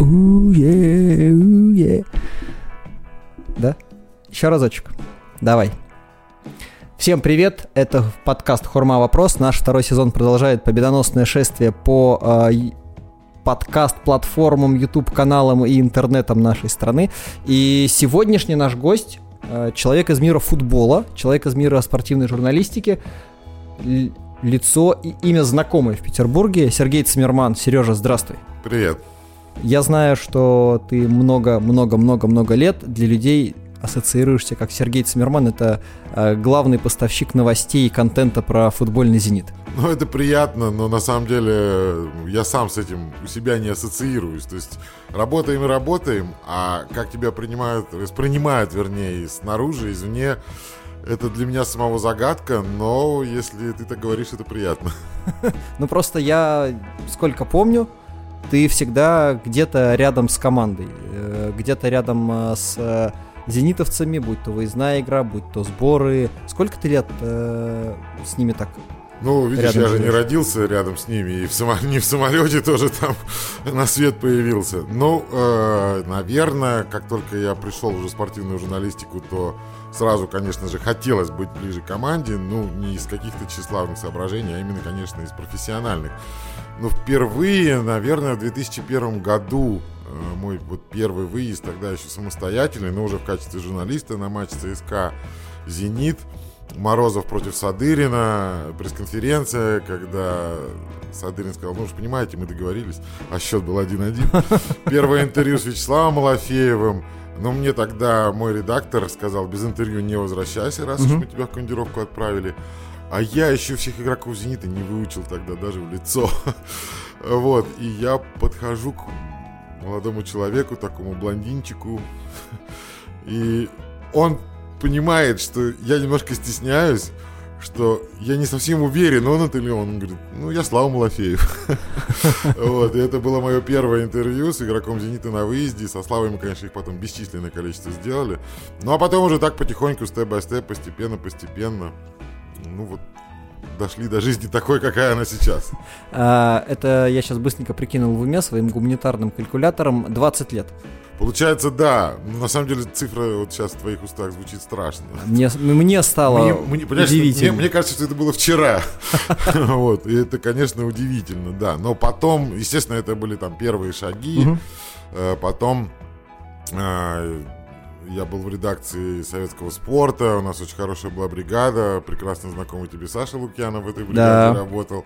Уе, уе. Да? Еще разочек. Давай. Всем привет, это подкаст «Хурма Вопрос». Наш второй сезон продолжает победоносное шествие по э, подкаст-платформам, YouTube-каналам и интернетам нашей страны. И сегодняшний наш гость э, человек из мира футбола, человек из мира спортивной журналистики, лицо и имя знакомое в Петербурге, Сергей Цимерман. Сережа, здравствуй. Привет. Я знаю, что ты много-много-много-много лет для людей ассоциируешься как Сергей Цимерман. Это э, главный поставщик новостей и контента про футбольный «Зенит». Ну, это приятно, но на самом деле я сам с этим у себя не ассоциируюсь. То есть работаем и работаем, а как тебя принимают, воспринимают, вернее, снаружи, извне, это для меня самого загадка, но если ты так говоришь, это приятно. Ну, просто я, сколько помню, ты всегда где-то рядом с командой, э, где-то рядом э, с э, зенитовцами, будь то выездная игра, будь то сборы. Сколько ты лет э, с ними так ну, видишь, я же не родился рядом с ними, и в само... не в самолете тоже там на свет появился. Ну, э, наверное, как только я пришел уже в спортивную журналистику, то сразу, конечно же, хотелось быть ближе к команде, ну, не из каких-то тщеславных соображений, а именно, конечно, из профессиональных. Но впервые, наверное, в 2001 году э, мой вот первый выезд, тогда еще самостоятельный, но уже в качестве журналиста на матч ЦСКА «Зенит», Морозов против Садырина, пресс-конференция, когда Садырин сказал, ну, вы же понимаете, мы договорились, а счет был 1-1. Первое интервью с Вячеславом Малафеевым, но мне тогда мой редактор сказал, без интервью не возвращайся, раз уж мы тебя в командировку отправили. А я еще всех игроков «Зенита» не выучил тогда даже в лицо. вот, и я подхожу к молодому человеку, такому блондинчику, и он понимает, что я немножко стесняюсь, что я не совсем уверен, он это ли он. Он говорит, ну, я Слава Малафеев. вот, и это было мое первое интервью с игроком «Зенита» на выезде. Со Славой мы, конечно, их потом бесчисленное количество сделали. Ну, а потом уже так потихоньку, степ-бай-степ, постепенно-постепенно. Ну, вот дошли до жизни такой, какая она сейчас. А, это я сейчас быстренько прикинул в уме своим гуманитарным калькулятором 20 лет. Получается, да. Но на самом деле цифра вот сейчас в твоих устах звучит страшно. Мне, мне стало мне, мне, удивительно. Мне, мне кажется, что это было вчера. вот. И это, конечно, удивительно, да. Но потом, естественно, это были там первые шаги. Э, потом э, я был в редакции советского спорта, у нас очень хорошая была бригада, прекрасно знакомый тебе Саша Лукьянов в этой бригаде да. работал.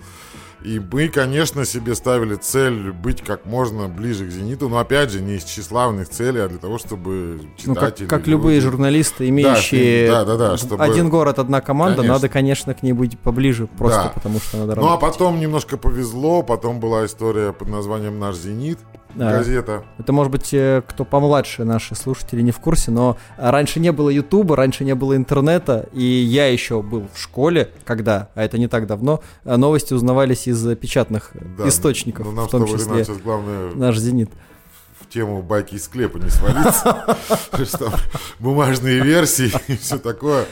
И мы, конечно, себе ставили цель быть как можно ближе к «Зениту», но, опять же, не из тщеславных целей, а для того, чтобы читатели... Ну, как, как любые журналисты, имеющие да, да, да, чтобы... один город, одна команда, конечно. надо, конечно, к ней быть поближе, просто да. потому что надо работать. Ну, а потом немножко повезло, потом была история под названием «Наш Зенит», да. Газета. Это, может быть, э, кто помладше наши слушатели не в курсе, но раньше не было Ютуба, раньше не было интернета, и я еще был в школе, когда, а это не так давно, э, новости узнавались из печатных да, источников, в том числе главное... наш «Зенит» в тему байки из склепа не свалиться. Бумажные версии и все такое.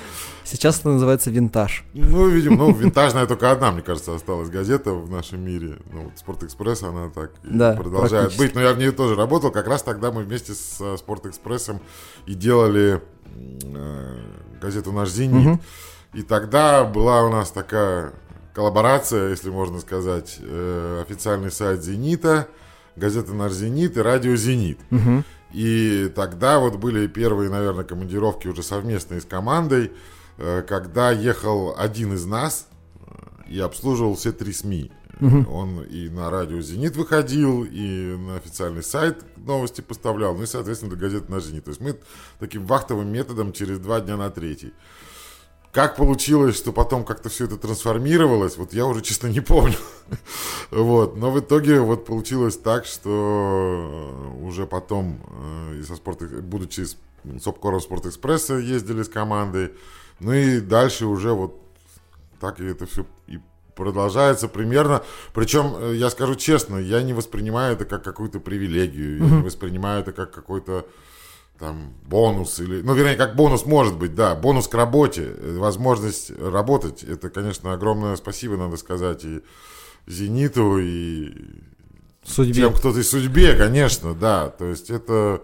Сейчас это называется винтаж. Ну, видимо, ну, винтажная только одна, мне кажется, осталась газета в нашем мире. Ну, вот Спортэкспресс, она так да, продолжает быть. Но я в ней тоже работал. Как раз тогда мы вместе с Спортэкспрессом и делали э, газету «Наш Зенит». Угу. И тогда была у нас такая коллаборация, если можно сказать, э, официальный сайт «Зенита», газета «Наш Зенит» и радио «Зенит». Угу. И тогда вот были первые, наверное, командировки уже совместные с командой. Э, когда ехал один из нас э, и обслуживал все три СМИ. Угу. Он и на радио «Зенит» выходил, и на официальный сайт новости поставлял, ну и, соответственно, до газеты «Наш Зенит». То есть мы таким вахтовым методом через два дня на третий. Как получилось, что потом как-то все это трансформировалось, вот я уже, честно, не помню. вот. Но в итоге вот получилось так, что уже потом, э, со спорт, будучи с Сопкором Спортэкспресса ездили с командой, ну и дальше уже вот так и это все и продолжается примерно. Причем, э, я скажу честно, я не воспринимаю это как какую-то привилегию, mm-hmm. я не воспринимаю это как какой-то там бонус или, ну, вернее, как бонус может быть, да, бонус к работе, э, возможность работать, это, конечно, огромное спасибо, надо сказать, и Зениту, и судьбе. чем кто ты судьбе, конечно, да. То есть это,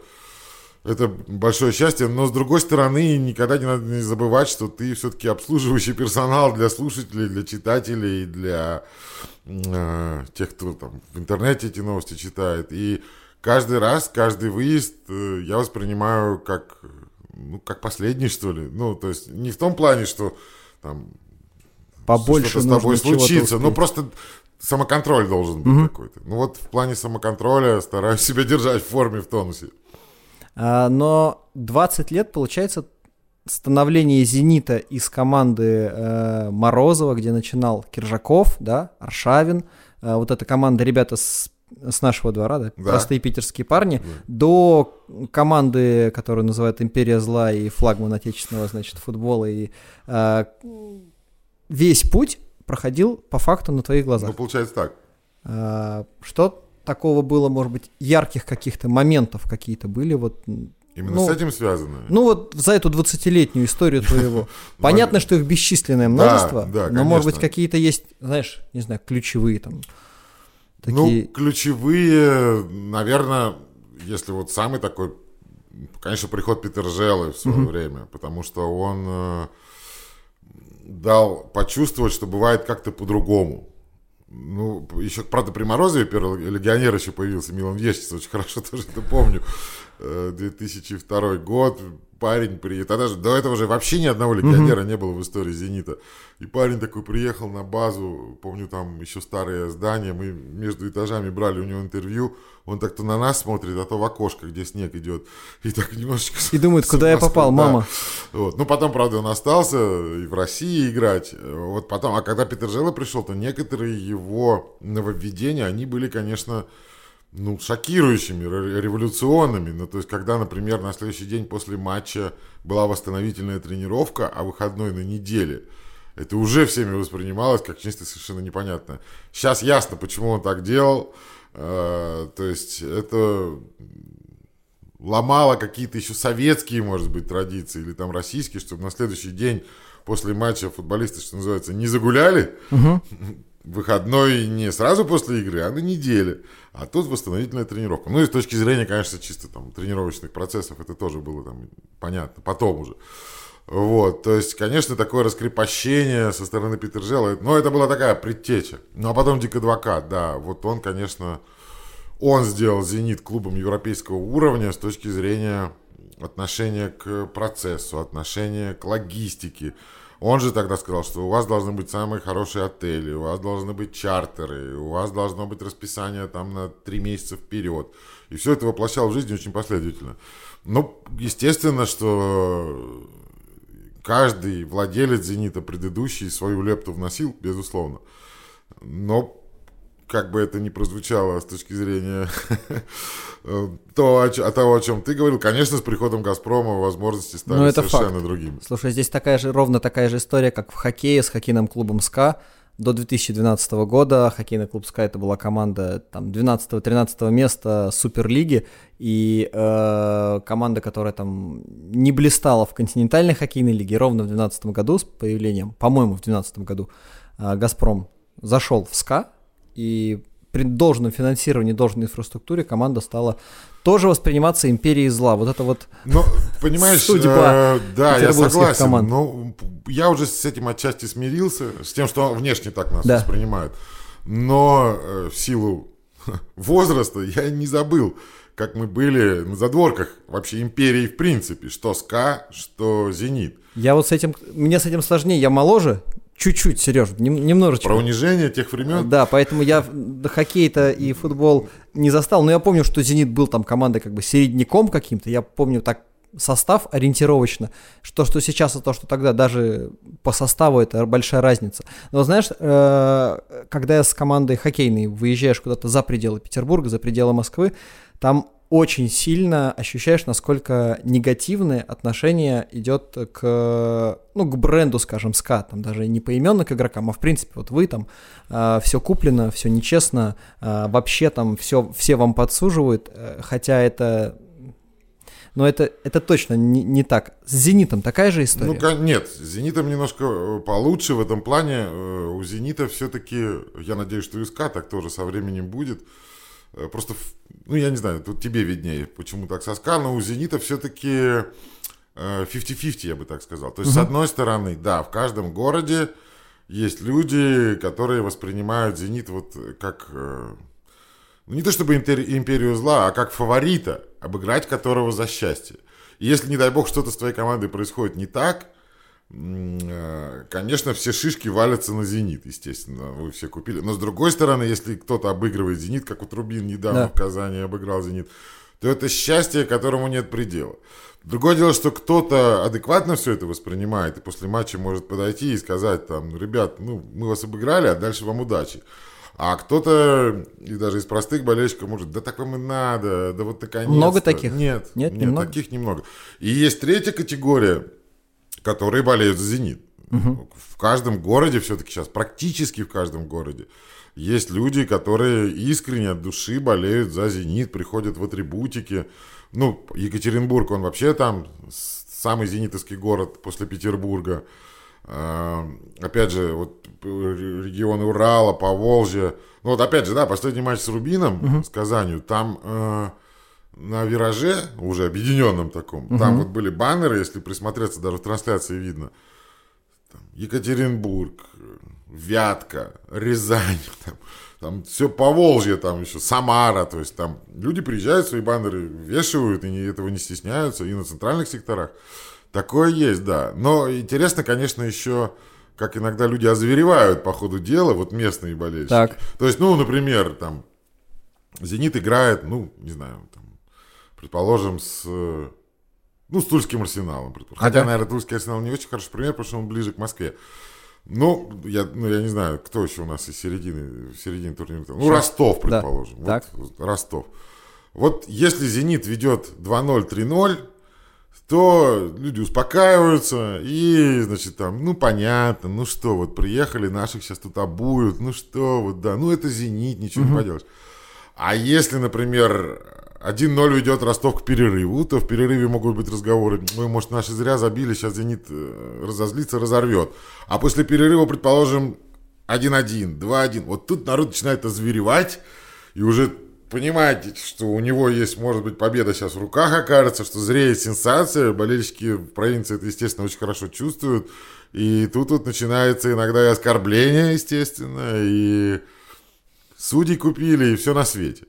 это большое счастье. Но с другой стороны, никогда не надо не забывать, что ты все-таки обслуживающий персонал для слушателей, для читателей, для э, тех, кто там в интернете эти новости читает. И каждый раз, каждый выезд э, я воспринимаю как, ну, как последний, что ли. Ну, то есть не в том плане, что там побольше что-то с тобой случится. Ну, просто самоконтроль должен быть угу. какой-то. Ну, вот в плане самоконтроля стараюсь себя держать в форме, в тонусе. А, но 20 лет, получается, становление «Зенита» из команды э, Морозова, где начинал Киржаков, да, Аршавин, э, вот эта команда, ребята с с нашего двора, да, да. простые питерские парни, да. до команды, которую называют «Империя зла» и флагман отечественного, значит, футбола, и э, весь путь проходил по факту на твоих глазах. Ну, получается так. Э, что такого было, может быть, ярких каких-то моментов какие-то были, вот Именно ну, с этим связано? Ну вот за эту 20-летнюю историю твоего. Понятно, что их бесчисленное множество, но, может быть, какие-то есть, знаешь, не знаю, ключевые там Такие... Ну, ключевые, наверное, если вот самый такой, конечно, приход Петержелы в свое угу. время, потому что он э, дал почувствовать, что бывает как-то по-другому. Ну, еще, правда, при Морозове первый легионер еще появился, Милан Вещиц, очень хорошо тоже это помню. 2002 э, год, парень приехал, тогда же до этого же вообще ни одного легионера не было в истории «Зенита». И парень такой приехал на базу, помню, там еще старое здание, мы между этажами брали у него интервью, он так то на нас смотрит, а то в окошко, где снег идет, и так немножечко... И думает, куда я попал, да. мама? Вот. Ну, потом, правда, он остался и в России играть. Вот потом, а когда Питер Желло пришел, то некоторые его нововведения, они были, конечно, ну, шокирующими, революционными. Ну, то есть, когда, например, на следующий день после матча была восстановительная тренировка, а выходной на неделе, это уже всеми воспринималось как нечто совершенно непонятное. Сейчас ясно, почему он так делал. Э, то есть, это ломало какие-то еще советские, может быть, традиции или там российские, чтобы на следующий день после матча футболисты, что называется, не загуляли. Угу выходной не сразу после игры, а на неделе. А тут восстановительная тренировка. Ну и с точки зрения, конечно, чисто там тренировочных процессов это тоже было там понятно, потом уже. Вот, то есть, конечно, такое раскрепощение со стороны Питержела, но это была такая предтеча. Ну, а потом Дик Адвокат, да, вот он, конечно, он сделал «Зенит» клубом европейского уровня с точки зрения отношения к процессу, отношения к логистике, он же тогда сказал, что у вас должны быть самые хорошие отели, у вас должны быть чартеры, у вас должно быть расписание там на три месяца вперед. И все это воплощал в жизнь очень последовательно. Ну, естественно, что каждый владелец «Зенита» предыдущий свою лепту вносил, безусловно. Но как бы это ни прозвучало с точки зрения то, о, того, о чем ты говорил, конечно, с приходом «Газпрома» возможности стали ну, это совершенно факт. другими. Слушай, здесь такая же, ровно такая же история, как в хоккее с хоккейным клубом «СКА». До 2012 года хоккейный клуб «СКА» это была команда там 12-13 места Суперлиги, и э, команда, которая там не блистала в континентальной хоккейной лиге, ровно в 2012 году с появлением, по-моему, в 2012 году э, «Газпром» зашел в «СКА», и при должном финансировании, должной инфраструктуре команда стала тоже восприниматься империей зла. Вот это вот Ну, понимаешь, судьба э, да, я согласен. Команд. Но я уже с этим отчасти смирился, с тем, что внешне так нас да. воспринимают. Но э, в силу возраста я не забыл, как мы были на задворках вообще империи в принципе, что СКА, что Зенит. Я вот с этим, мне с этим сложнее, я моложе, Чуть-чуть, Сереж, немножечко. Про унижение тех времен? Да, поэтому я хоккей-то и футбол не застал. Но я помню, что «Зенит» был там командой как бы середняком каким-то. Я помню так состав ориентировочно. Что, что сейчас, и то, что тогда даже по составу это большая разница. Но знаешь, э, когда я с командой хоккейной выезжаешь куда-то за пределы Петербурга, за пределы Москвы, там очень сильно ощущаешь, насколько негативное отношение идет к, ну, к бренду, скажем, СКА, там даже не поименно к игрокам, а в принципе, вот вы там, э, все куплено, все нечестно, э, вообще там все, все вам подсуживают, э, хотя это но это, это точно не, не так. С «Зенитом» такая же история? Ну, нет, с «Зенитом» немножко э, получше в этом плане. Э, у «Зенита» все-таки, я надеюсь, что и СКА так тоже со временем будет, просто, ну, я не знаю, тут тебе виднее, почему так соска, но у «Зенита» все-таки 50-50, я бы так сказал. То есть, угу. с одной стороны, да, в каждом городе есть люди, которые воспринимают «Зенит» вот как, ну, не то чтобы империю зла, а как фаворита, обыграть которого за счастье. И если, не дай бог, что-то с твоей командой происходит не так, э, конечно, все шишки валятся на «Зенит», естественно, вы все купили. Но с другой стороны, если кто-то обыгрывает «Зенит», как вот Рубин недавно да. в Казани обыграл «Зенит», то это счастье, которому нет предела. Другое дело, что кто-то адекватно все это воспринимает и после матча может подойти и сказать там, ребят, ну, мы вас обыграли, а дальше вам удачи. А кто-то, и даже из простых болельщиков, может, да так вам и надо, да вот наконец-то. Много таких? Нет, нет, нет немного? таких немного. И есть третья категория, которые болеют за «Зенит». Угу. В каждом городе все-таки сейчас, практически в каждом городе, есть люди, которые искренне от души болеют за «Зенит», приходят в атрибутики. Ну, Екатеринбург, он вообще там самый зенитовский город после Петербурга. А, опять же, вот регионы Урала, Поволжья. Ну вот опять же, да, последний матч с Рубином, uh-huh. с Казанью, там э, на вираже, уже объединенном таком, uh-huh. там вот были баннеры, если присмотреться, даже в трансляции видно. Там, Екатеринбург, Вятка, Рязань, там, там все Поволжье, там еще Самара, то есть там люди приезжают, свои баннеры вешивают, и этого не стесняются, и на центральных секторах. Такое есть, да. Но интересно, конечно, еще как иногда люди озверевают по ходу дела, вот местные болельщики. Так. То есть, ну, например, там, «Зенит» играет, ну, не знаю, там, предположим, с, ну, с Тульским арсеналом. Хотя, наверное, Тульский арсенал не очень хороший пример, потому что он ближе к Москве. Ну, я, ну, я не знаю, кто еще у нас из середины, середины турнира. Ну, Ростов, предположим. Да. Вот, так. Ростов. Вот если «Зенит» ведет 2-0, 3-0, то люди успокаиваются и, значит, там, ну, понятно, ну что, вот приехали, наших сейчас тут обуют, ну что, вот, да, ну, это «Зенит», ничего угу. не поделаешь. А если, например, 1-0 ведет Ростов к перерыву, то в перерыве могут быть разговоры, мы, может, наши зря забили, сейчас «Зенит» э, разозлится, разорвет. А после перерыва, предположим, 1-1, 2-1, вот тут народ начинает озверевать, и уже понимаете, что у него есть, может быть, победа сейчас в руках окажется, что зреет сенсация, болельщики в провинции это, естественно, очень хорошо чувствуют, и тут вот начинается иногда и оскорбление, естественно, и судьи купили, и все на свете.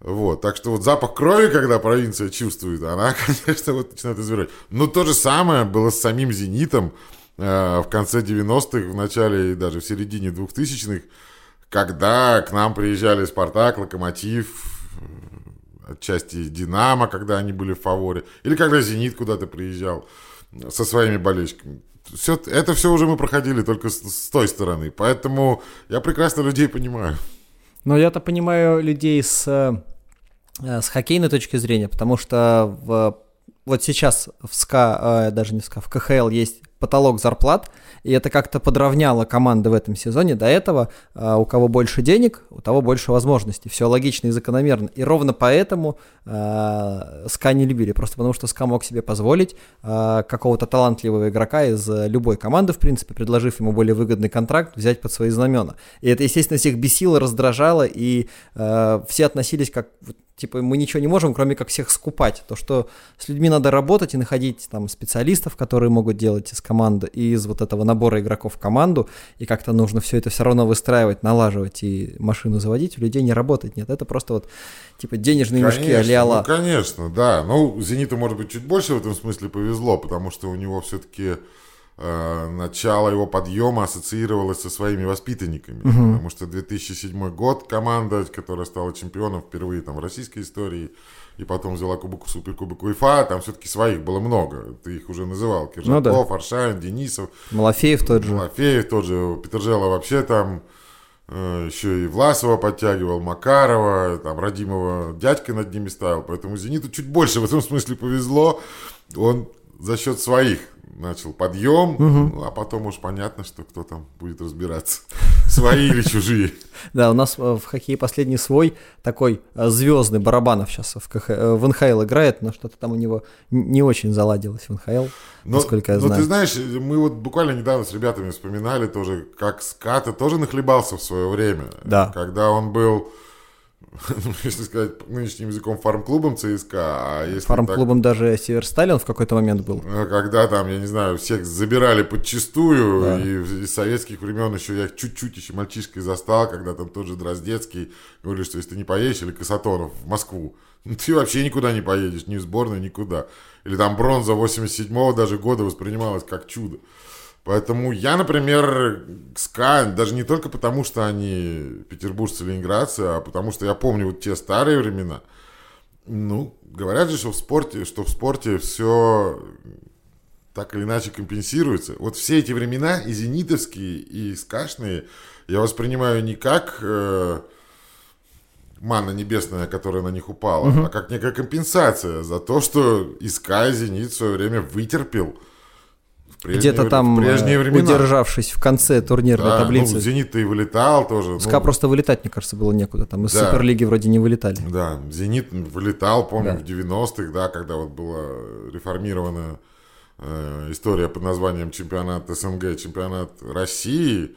Вот, так что вот запах крови, когда провинция чувствует, она, конечно, вот начинает изверять. Но то же самое было с самим «Зенитом» э, в конце 90-х, в начале и даже в середине 2000-х, когда к нам приезжали «Спартак», «Локомотив», э, отчасти «Динамо», когда они были в фаворе, или когда «Зенит» куда-то приезжал со своими болельщиками. Все, это все уже мы проходили только с, с той стороны, поэтому я прекрасно людей понимаю. Но я-то понимаю людей с, э, с хоккейной точки зрения, потому что в, вот сейчас в СКА, э, даже не в СКА, в КХЛ есть потолок зарплат, и это как-то подровняло команды в этом сезоне. До этого э, у кого больше денег, у того больше возможностей. Все логично и закономерно. И ровно поэтому э, СКА не любили. Просто потому что СКА мог себе позволить э, какого-то талантливого игрока из любой команды, в принципе, предложив ему более выгодный контракт, взять под свои знамена. И это, естественно, всех бесило, раздражало, и э, все относились как типа мы ничего не можем, кроме как всех скупать. То, что с людьми надо работать и находить там специалистов, которые могут делать из команды, и из вот этого набора игроков в команду, и как-то нужно все это все равно выстраивать, налаживать и машину заводить, у людей не работает. Нет, это просто вот типа денежные конечно, мешки алиала. Ну, конечно, да. Ну, Зениту, может быть, чуть больше в этом смысле повезло, потому что у него все-таки э, начало его подъема ассоциировалось со своими воспитанниками. Угу. Потому что 2007 год команда, которая стала чемпионом впервые там, в российской истории, и потом взяла кубок Суперкубок УЕФА, там все-таки своих было много. Ты их уже называл. Киржаков, ну, да. Аршавин, Денисов. Малафеев тот же. Малафеев тот же. Петержела вообще там э, еще и Власова подтягивал, Макарова, там Родимова дядька над ними ставил. Поэтому «Зениту» чуть больше в этом смысле повезло. Он за счет своих начал подъем, угу. ну, а потом уж понятно, что кто там будет разбираться, свои или чужие. Да, у нас э, в хоккее последний свой такой э, звездный Барабанов сейчас в, КХ, э, в НХЛ играет, но что-то там у него не очень заладилось в НХЛ, но, насколько я знаю. Но ты знаешь, мы вот буквально недавно с ребятами вспоминали тоже, как Ската тоже нахлебался в свое время. Да. Когда он был если сказать нынешним языком, фарм-клубом ЦСКА. А если фарм-клубом так, даже Северсталин в какой-то момент был. Э, когда там, я не знаю, всех забирали подчистую, да. и из советских времен еще я чуть-чуть еще мальчишкой застал, когда там тот же Дроздецкий говорил, что если ты не поедешь, или Касатонов в Москву, ну, ты вообще никуда не поедешь, ни в сборную, никуда. Или там бронза 87-го даже года воспринималась как чудо. Поэтому я, например, СКА, даже не только потому, что они петербуржцы, ленинградцы, а потому что я помню вот те старые времена. Ну, говорят же, что в спорте, что в спорте все так или иначе компенсируется. Вот все эти времена, и зенитовские, и скашные, я воспринимаю не как э, манна небесная, которая на них упала, угу. а как некая компенсация за то, что ИСКА и Зенит в свое время вытерпел – где-то там прежние э, времена. удержавшись в конце турнирной да, таблицы. Ну, Зенит-то и вылетал тоже. СКА ну, просто вылетать, мне кажется, было некуда. Там из да, Суперлиги вроде не вылетали. Да, Зенит вылетал, помню, да. в 90-х, да, когда вот была реформирована э, история под названием чемпионат СНГ, чемпионат России.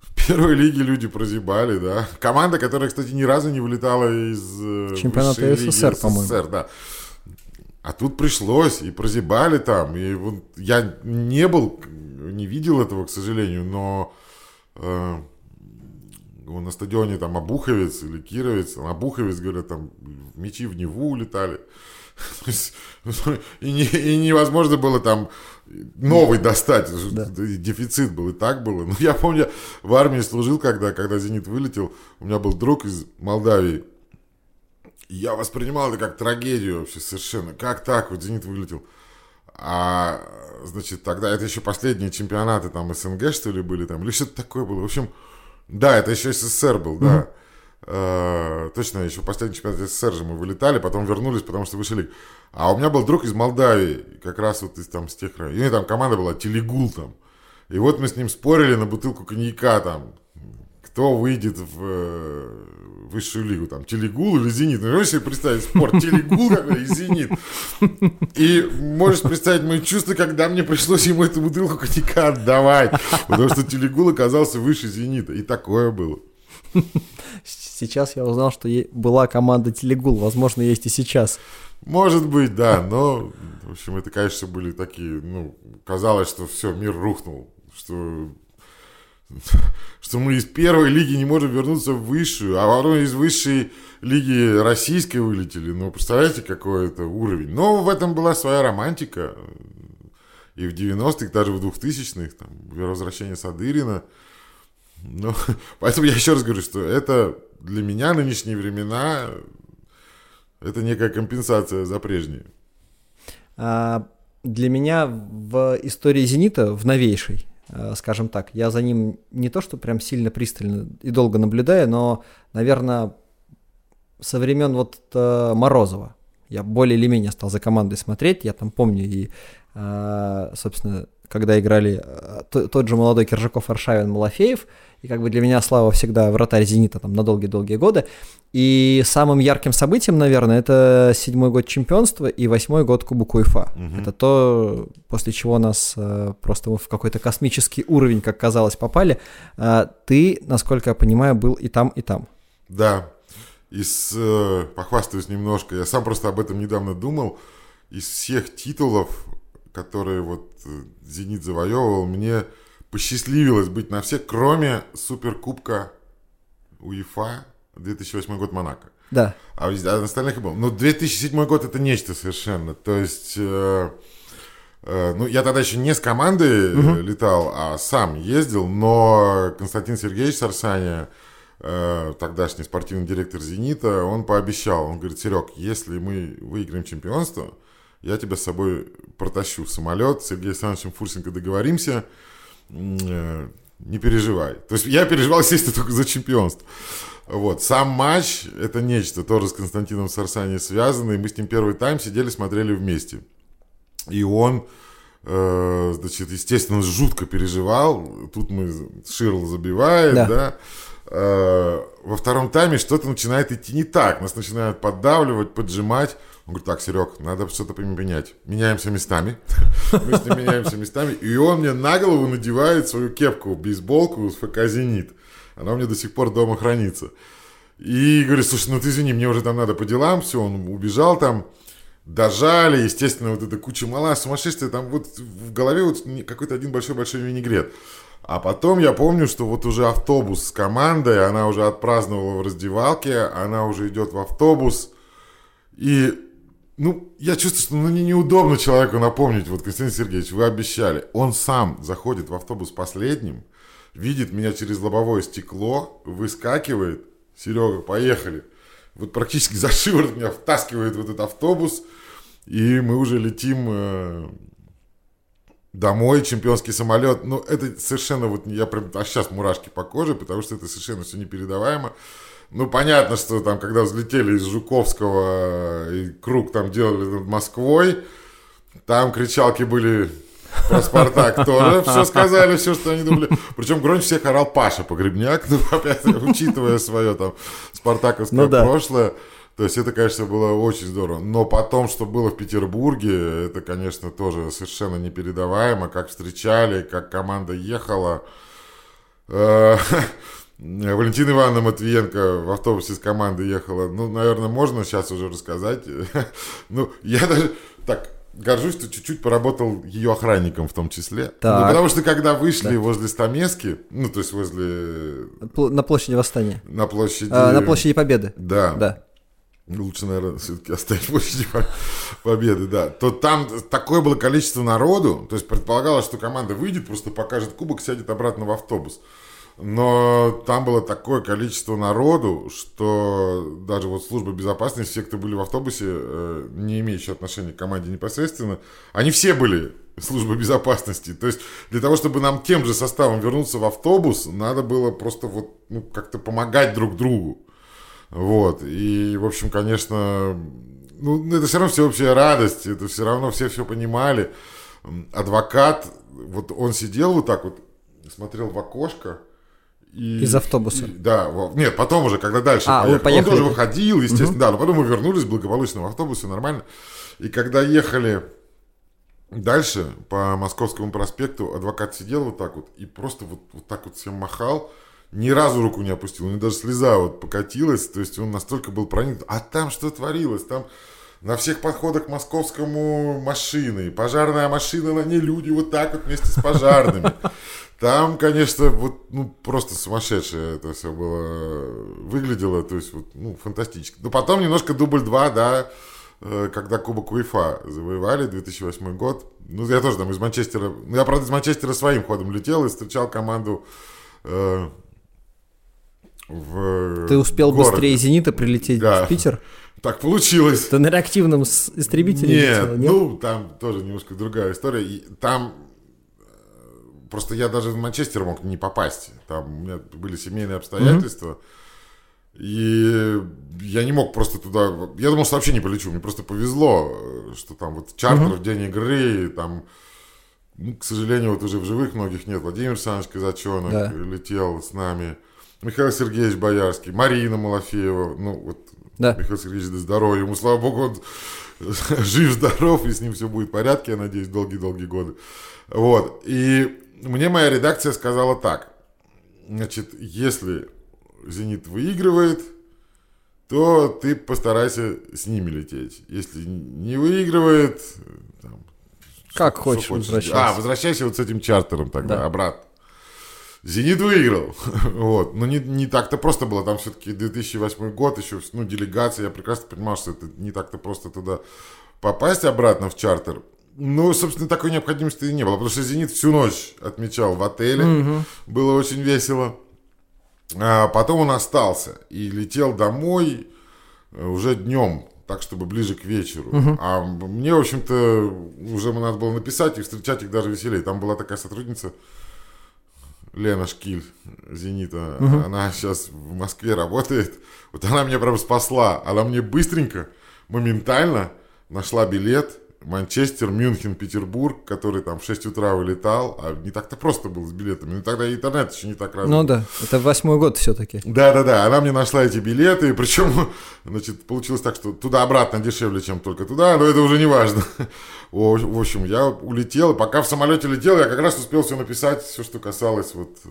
В первой лиге люди прозябали, да. Команда, которая, кстати, ни разу не вылетала из э, Чемпионата СССР, по-моему. да. А тут пришлось, и прозябали там. И вот я не был, не видел этого, к сожалению, но э, на стадионе там Обуховец или Кировец, Обуховец, говорят, там мячи в Неву улетали. И, не, и невозможно было там новый достать. Да. Дефицит был, и так было. Но я помню, в армии служил, когда, когда «Зенит» вылетел. У меня был друг из Молдавии, я воспринимал это как трагедию вообще совершенно. Как так? Вот «Зенит» вылетел. А, значит, тогда это еще последние чемпионаты там СНГ, что ли, были там, или что-то такое было. В общем, да, это еще СССР был, да. Mm-hmm. Uh, точно, еще последний чемпионат СССР же мы вылетали, потом вернулись, потому что вышли. А у меня был друг из Молдавии, как раз вот из там с тех районов. И там команда была Телегул там. И вот мы с ним спорили на бутылку коньяка там, кто выйдет в э, высшую лигу, там, Телегул или Зенит. Ну, можешь себе представить спорт, Телегул и Зенит. И можешь представить мои чувства, когда мне пришлось ему эту бутылку коньяка отдавать, потому что Телегул оказался выше Зенита. И такое было. Сейчас я узнал, что была команда Телегул, возможно, есть и сейчас. Может быть, да, но, в общем, это, конечно, были такие, ну, казалось, что все, мир рухнул, что что мы из первой лиги не можем вернуться в высшую, а потом из высшей лиги российской вылетели. Ну, представляете, какой это уровень. Но в этом была своя романтика. И в 90-х, даже в 2000-х, там, возвращение Садырина. Ну, поэтому я еще раз говорю, что это для меня нынешние времена, это некая компенсация за прежние. А, для меня в истории «Зенита», в новейшей, скажем так. Я за ним не то, что прям сильно пристально и долго наблюдаю, но, наверное, со времен вот э, Морозова я более или менее стал за командой смотреть. Я там помню и, э, собственно, когда играли тот же молодой Киржаков, Аршавин, Малафеев, и как бы для меня Слава всегда вратарь «Зенита» там на долгие-долгие годы. И самым ярким событием, наверное, это седьмой год чемпионства и восьмой год Кубок УЕФА. Угу. Это то, после чего нас э, просто в какой-то космический уровень, как казалось, попали. Э, ты, насколько я понимаю, был и там, и там. Да. Из, э, похвастаюсь немножко, я сам просто об этом недавно думал. Из всех титулов, которые вот э, «Зенит» завоевывал, мне посчастливилось быть на всех, кроме Суперкубка УЕФА 2008 год Монако. Да. А, а остальных был. Но 2007 год это нечто совершенно. То есть, э, э, ну, я тогда еще не с командой угу. летал, а сам ездил, но Константин Сергеевич Сарсаня, э, тогдашний спортивный директор «Зенита», он пообещал, он говорит, Серег, если мы выиграем чемпионство, я тебя с собой протащу в самолет, с Сергеем Александровичем Фурсенко договоримся, Э, не переживай. То есть я переживал, естественно, только за чемпионство. Вот. Сам матч – это нечто, тоже с Константином Сарсани связанный. Мы с ним первый тайм сидели, смотрели вместе. И он, э, значит, естественно, жутко переживал. Тут мы Ширл забивает, да. да? Э, во втором тайме что-то начинает идти не так. Нас начинают поддавливать, поджимать. Он говорит, так, Серег, надо что-то поменять. Меняемся местами. Мы с ним меняемся местами. И он мне на голову надевает свою кепку, бейсболку с ФК «Зенит». Она у меня до сих пор дома хранится. И говорит, слушай, ну ты извини, мне уже там надо по делам, все, он убежал там, дожали, естественно, вот эта куча мала, сумасшествие, там вот в голове вот какой-то один большой-большой винегрет. А потом я помню, что вот уже автобус с командой, она уже отпраздновала в раздевалке, она уже идет в автобус, и ну, я чувствую, что ну, не неудобно человеку напомнить, вот, Константин Сергеевич, вы обещали. Он сам заходит в автобус последним, видит меня через лобовое стекло, выскакивает, Серега, поехали. Вот практически за шиворот меня втаскивает в этот автобус, и мы уже летим э, домой, чемпионский самолет. Ну, это совершенно вот, я прям, а сейчас мурашки по коже, потому что это совершенно все непередаваемо. Ну, понятно, что там, когда взлетели из Жуковского и круг там делали над Москвой, там кричалки были про Спартак тоже все сказали, все, что они думали. Причем громче всех орал Паша Погребняк, ну, опять, учитывая свое там спартаковское ну, да. прошлое. То есть это, конечно, было очень здорово. Но потом, что было в Петербурге, это, конечно, тоже совершенно непередаваемо. Как встречали, как команда ехала. Э, Валентина Ивановна Матвиенко в автобусе с командой ехала. Ну, наверное, можно сейчас уже рассказать. Ну, я даже так горжусь, что чуть-чуть поработал ее охранником в том числе. Так. Ну, потому что когда вышли да. возле Стамески, ну, то есть возле... На площади Восстания. На площади... А, на площади Победы. Да. Да. Лучше, наверное, все-таки оставить площади Победы, да. То там такое было количество народу, то есть предполагалось, что команда выйдет, просто покажет кубок, сядет обратно в автобус. Но там было такое количество народу, что даже вот служба безопасности, все, кто были в автобусе, э, не имеющие отношения к команде непосредственно, они все были службы безопасности. То есть для того, чтобы нам тем же составом вернуться в автобус, надо было просто вот ну, как-то помогать друг другу. Вот. И, в общем, конечно, ну, это все равно всеобщая радость, это все равно все все понимали. Адвокат, вот он сидел вот так вот, смотрел в окошко, и, Из автобуса. И, да, нет, потом уже, когда дальше а, поехали. поехали. Он тоже выходил, естественно, угу. да, но потом мы вернулись благополучно в автобусе, нормально. И когда ехали дальше по Московскому проспекту, адвокат сидел вот так вот и просто вот, вот так вот всем махал, ни разу руку не опустил, у него даже слеза вот покатилась, то есть он настолько был проникнут. А там что творилось? Там на всех подходах к московскому машины, пожарная машина, на ней люди вот так вот вместе с пожарными. Там, конечно, вот, ну, просто сумасшедшее это все было, выглядело, то есть, вот, ну, фантастически. Но потом немножко дубль 2, да, э, когда Кубок УЕФА завоевали, 2008 год. Ну, я тоже там из Манчестера, ну, я, правда, из Манчестера своим ходом летел и встречал команду э, в Ты успел городе. быстрее «Зенита» прилететь да. в Питер? Так получилось. Ты на реактивном истребителе нет, летел, нет? ну, там тоже немножко другая история. И там Просто я даже в Манчестер мог не попасть. Там у меня были семейные обстоятельства. И я не мог просто туда... Я думал, что вообще не полечу. Мне просто повезло, что там вот чартер mm-hmm. в день игры, там... Ну, к сожалению, вот уже в живых многих нет. Владимир Александрович Казачонок да. летел с нами. Михаил Сергеевич Боярский, Марина Малафеева. Ну, вот да. Михаил Сергеевич, да здоровья ему, слава богу, он жив-здоров, и с ним все будет в порядке, я надеюсь, долгие-долгие годы. Вот. И мне моя редакция сказала так. Значит, если «Зенит» выигрывает, то ты постарайся с ними лететь. Если не выигрывает... Там, как хочешь, хочешь возвращайся. А, возвращайся вот с этим чартером тогда да. обратно. «Зенит» выиграл. вот. Но не, не так-то просто было. Там все-таки 2008 год, еще ну, делегация. Я прекрасно понимал, что это не так-то просто туда попасть обратно в чартер. Ну, собственно, такой необходимости и не было, потому что «Зенит» всю ночь отмечал в отеле, угу. было очень весело. А потом он остался и летел домой э, уже днем, так, чтобы ближе к вечеру. Угу. А мне, в общем-то, уже надо было написать и встречать их даже веселее. Там была такая сотрудница, Лена Шкиль, «Зенита», угу. она сейчас в Москве работает. Вот она меня прям спасла. Она мне быстренько, моментально нашла билет – Манчестер, Мюнхен, Петербург, который там в 6 утра вылетал, а не так-то просто был с билетами. Ну тогда интернет еще не так развит. Ну да, это восьмой год все-таки. Да-да-да, она мне нашла эти билеты, причем, значит, получилось так, что туда-обратно дешевле, чем только туда, но это уже не важно. В общем, я улетел, и пока в самолете летел, я как раз успел все написать, все, что касалось вот... Э,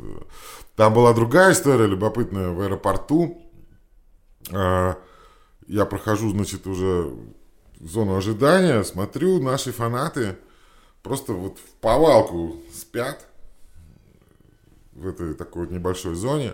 там была другая история любопытная в аэропорту. А, я прохожу, значит, уже зону ожидания, смотрю, наши фанаты просто вот в повалку спят в этой такой вот небольшой зоне,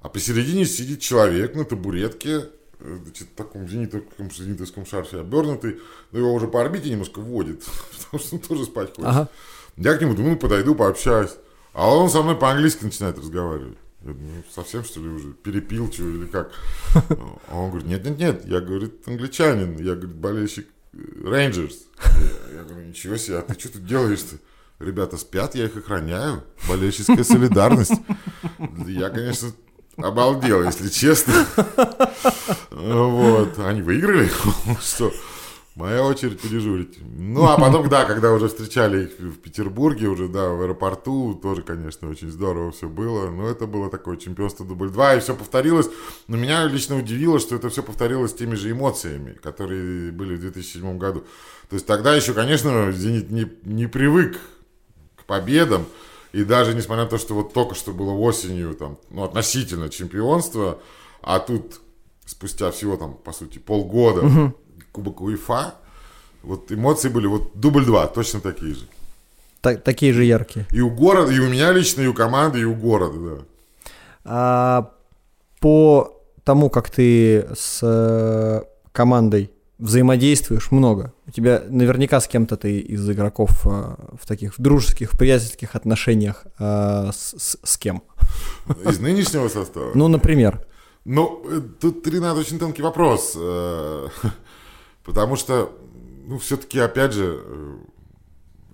а посередине сидит человек на табуретке, э, значит, в таком зенитовском, зенитовском шарфе обернутый, но его уже по орбите немножко водит, потому что он тоже спать хочет. Ага. Я к нему думаю, ну, подойду, пообщаюсь. А он со мной по-английски начинает разговаривать. Я думаю, ну, совсем что ли уже перепил чего или как? А он говорит, нет, нет, нет, я, говорит, англичанин, я, говорит, болельщик Рейнджерс. Я, я говорю, ничего себе, а ты что тут делаешь-то? Ребята спят, я их охраняю. Болельческая солидарность. Я, конечно, обалдел, если честно. Вот. Они выиграли? Что? Моя очередь подежурить. Ну, а потом, да, когда уже встречали их в Петербурге, уже, да, в аэропорту, тоже, конечно, очень здорово все было. Но это было такое чемпионство дубль 2, и все повторилось. Но меня лично удивило, что это все повторилось теми же эмоциями, которые были в 2007 году. То есть тогда еще, конечно, «Зенит» не, не привык к победам. И даже несмотря на то, что вот только что было осенью, там, ну, относительно чемпионства, а тут спустя всего там, по сути, полгода угу Кубок УЕФА, вот эмоции были вот дубль два, точно такие же. Так, такие же яркие. И у города, и у меня лично, и у команды, и у города, да. А, по тому, как ты с э, командой взаимодействуешь много. У тебя наверняка с кем-то ты из игроков э, в таких в дружеских, в приятельских отношениях э, с, с, с кем? Из нынешнего состава? Ну, например. Ну, тут, Ренат, очень тонкий вопрос. Потому что, ну, все-таки, опять же, э,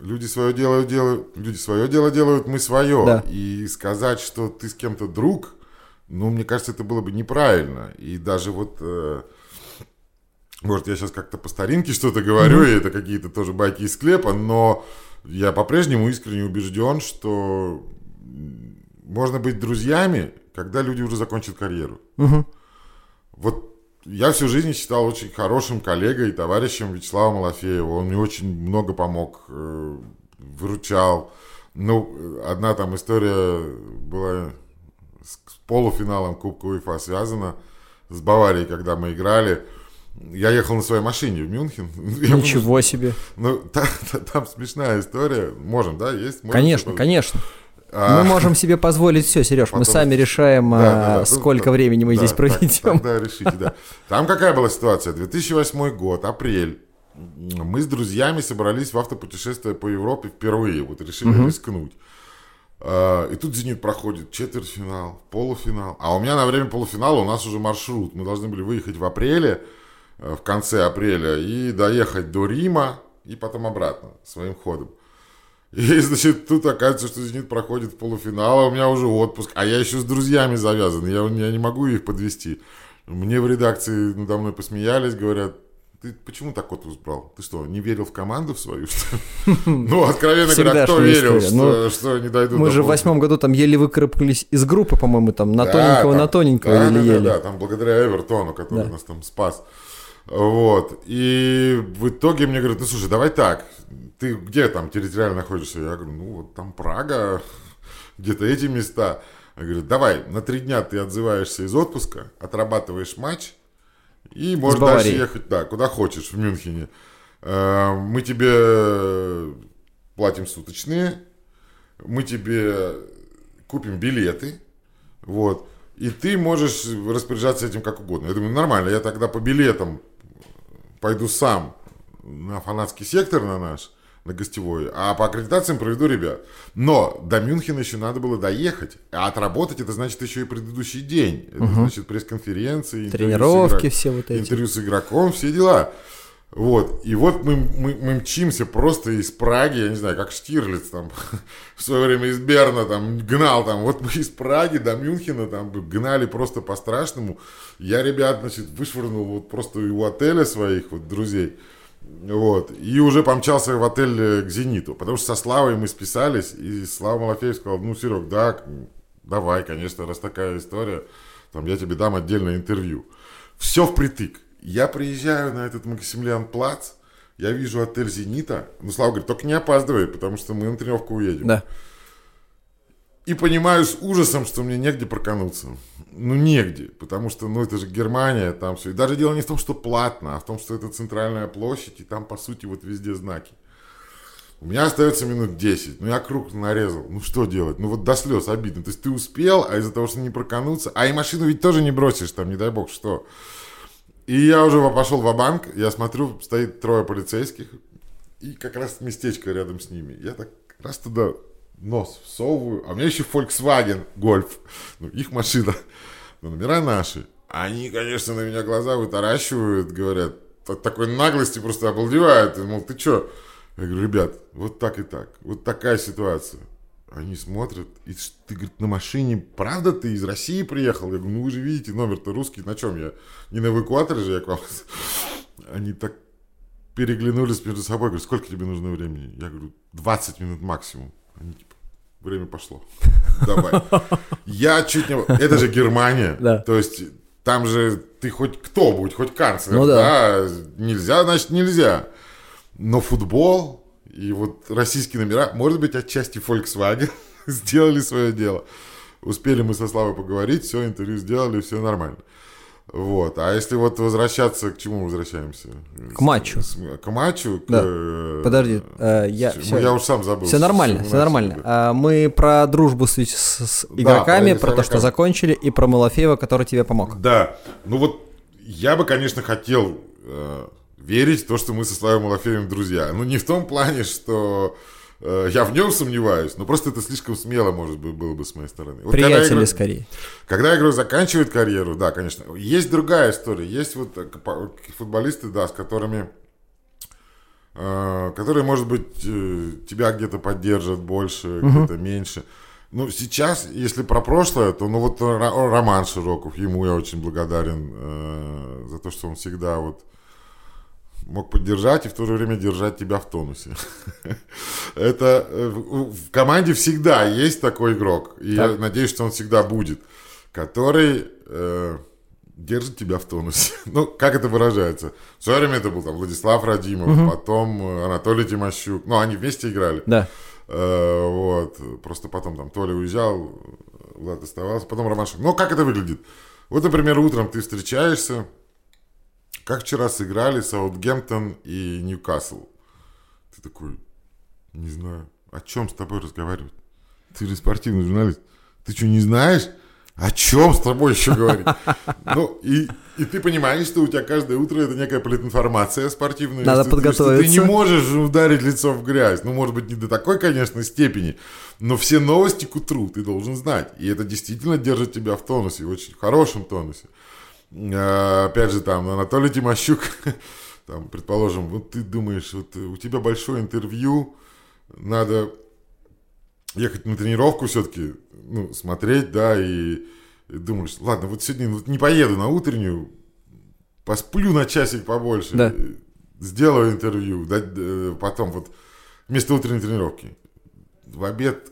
люди свое дело делают, люди свое дело делают, мы свое. Да. И сказать, что ты с кем-то друг, ну, мне кажется, это было бы неправильно. И даже вот, э, может, я сейчас как-то по старинке что-то говорю, mm-hmm. и это какие-то тоже байки из склепа, но я по-прежнему искренне убежден, что можно быть друзьями, когда люди уже закончат карьеру. Mm-hmm. Вот я всю жизнь считал очень хорошим коллегой и товарищем Вячеслава Малафеева. Он мне очень много помог, э, выручал. Ну, одна там история была с полуфиналом Кубка УЕФА связана с Баварией, когда мы играли. Я ехал на своей машине в Мюнхен. Ничего думаю, себе. Ну, та, та, там смешная история. Можем, да, есть? Можем конечно, конечно. А... Мы можем себе позволить все, Сереж. Потом... Мы сами решаем, да, да, да. сколько ну, времени мы да, здесь проведем. Тогда решите, да. Там какая была ситуация? 2008 год, апрель. Мы с друзьями собрались в автопутешествие по Европе впервые. Вот решили угу. рискнуть. А, и тут «Зенит» проходит четвертьфинал, полуфинал. А у меня на время полуфинала у нас уже маршрут. Мы должны были выехать в апреле, э, в конце апреля, и доехать до Рима, и потом обратно своим ходом. И, значит, тут оказывается, что «Зенит» проходит в полуфинал, а у меня уже отпуск, а я еще с друзьями завязан, я, я не могу их подвести. Мне в редакции надо мной посмеялись, говорят, ты почему так отпуск брал? Ты что, не верил в команду в свою, что Ну, откровенно говоря, кто верил, ну, что не дойдут Мы же в восьмом году там еле выкарабкались из группы, по-моему, там на тоненького, на тоненького еле-еле. Да, да, там благодаря Эвертону, который нас там спас. Вот. И в итоге мне говорят, ну слушай, давай так, ты где там территориально находишься? Я говорю, ну вот там Прага, где-то эти места. Я говорю, давай, на три дня ты отзываешься из отпуска, отрабатываешь матч, и можешь дальше ехать, да, куда хочешь в Мюнхене. Э, мы тебе платим суточные, мы тебе купим билеты, вот, и ты можешь распоряжаться этим как угодно. Я думаю, нормально, я тогда по билетам пойду сам на фанатский сектор на наш, на гостевой, а по аккредитациям проведу ребят. Но до Мюнхена еще надо было доехать. А отработать это значит еще и предыдущий день. Это угу. значит пресс-конференции, тренировки, все вот эти. Интервью с игроком, все дела. Вот, и вот мы, мы, мы мчимся просто из Праги, я не знаю, как Штирлиц там в свое время из Берна там гнал там, вот мы из Праги до Мюнхена там гнали просто по-страшному. Я ребят, значит, вышвырнул вот просто у отеля своих вот друзей, вот, и уже помчался в отель э, к «Зениту», потому что со Славой мы списались, и Слава Малафеев сказал, ну, Серег, да, давай, конечно, раз такая история, там я тебе дам отдельное интервью. Все впритык. Я приезжаю на этот Максимилиан плац, я вижу отель «Зенита». Ну, Слава говорит, только не опаздывай, потому что мы на тренировку уедем. Да. и понимаю с ужасом, что мне негде прокануться. Ну, негде, потому что, ну, это же Германия, там все. И даже дело не в том, что платно, а в том, что это центральная площадь, и там, по сути, вот везде знаки. У меня остается минут 10. Ну, я круг нарезал. Ну, что делать? Ну, вот до слез обидно. То есть ты успел, а из-за того, что не прокануться... А и машину ведь тоже не бросишь там, не дай бог, что. И я уже пошел в банк я смотрю, стоит трое полицейских, и как раз местечко рядом с ними. Я так раз туда нос всовываю, а у меня еще Volkswagen Golf, ну, их машина, но номера наши. Они, конечно, на меня глаза вытаращивают, говорят, от такой наглости просто обалдевают, и, мол, ты что? Я говорю, ребят, вот так и так, вот такая ситуация. Они смотрят, и ты, говорит, на машине, правда ты из России приехал? Я говорю, ну вы же видите, номер-то русский, на чем я? Не на эвакуаторе же я к вам. Они так переглянулись между собой, говорю, сколько тебе нужно времени? Я говорю, 20 минут максимум. Они типа, время пошло. Давай. Я чуть не... Это же Германия. Да. То есть там же ты хоть кто будь, хоть канцлер. Ну, да. да. Нельзя, значит нельзя. Но футбол и вот российские номера, может быть, отчасти Volkswagen сделали свое дело. Успели мы со Славой поговорить, все, интервью сделали, все нормально. Вот. А если вот возвращаться, к чему возвращаемся? К матчу. С, к матчу? Да. К, э, Подожди, э, я, все, я уж сам забыл. Все нормально, все нормально. А, мы про дружбу с, с, игроками, да, про, про то, что закончили, и про Малафеева, который тебе помог. Да. Ну вот я бы, конечно, хотел э, верить в то, что мы со Славой Малафеевым друзья. Ну не в том плане, что Э, я в нем сомневаюсь, но просто это слишком смело, может быть, было бы с моей стороны. Вот Приятели игрок, скорее. Когда игрок заканчивает карьеру, да, конечно. Есть другая история. Есть вот э, футболисты, да, с которыми э, которые, может быть, тебя где-то поддержат больше, угу. где-то меньше. Ну, сейчас, если про прошлое, то, ну, вот Роман Широков, ему я очень благодарен э, за то, что он всегда вот мог поддержать и в то же время держать тебя в тонусе. Это э, в команде всегда есть такой игрок, и я надеюсь, что он всегда будет, который э, держит тебя в тонусе. ну, как это выражается? В свое время это был там Владислав Радимов, потом э, Анатолий Тимощук. Ну, они вместе играли. Да. вот. Просто потом там Толя уезжал, Влад оставался, потом Роман Шик. Ну, как это выглядит? Вот, например, утром ты встречаешься, как вчера сыграли Саутгемптон и Ньюкасл? Ты такой, не знаю, о чем с тобой разговаривать? Ты же спортивный журналист. Ты что, не знаешь? О чем с тобой еще говорить? Ну, и, и ты понимаешь, что у тебя каждое утро это некая политинформация спортивная. Надо что, подготовиться. Что ты не можешь ударить лицо в грязь. Ну, может быть, не до такой, конечно, степени, но все новости к утру ты должен знать. И это действительно держит тебя в тонусе, в очень хорошем тонусе. А, опять же, там, Анатолий Тимощук, там, предположим, вот ты думаешь, вот у тебя большое интервью, надо ехать на тренировку все-таки, ну, смотреть, да, и, и думаешь, ладно, вот сегодня вот не поеду на утреннюю, посплю на часик побольше, да. сделаю интервью, да, потом вот вместо утренней тренировки. В обед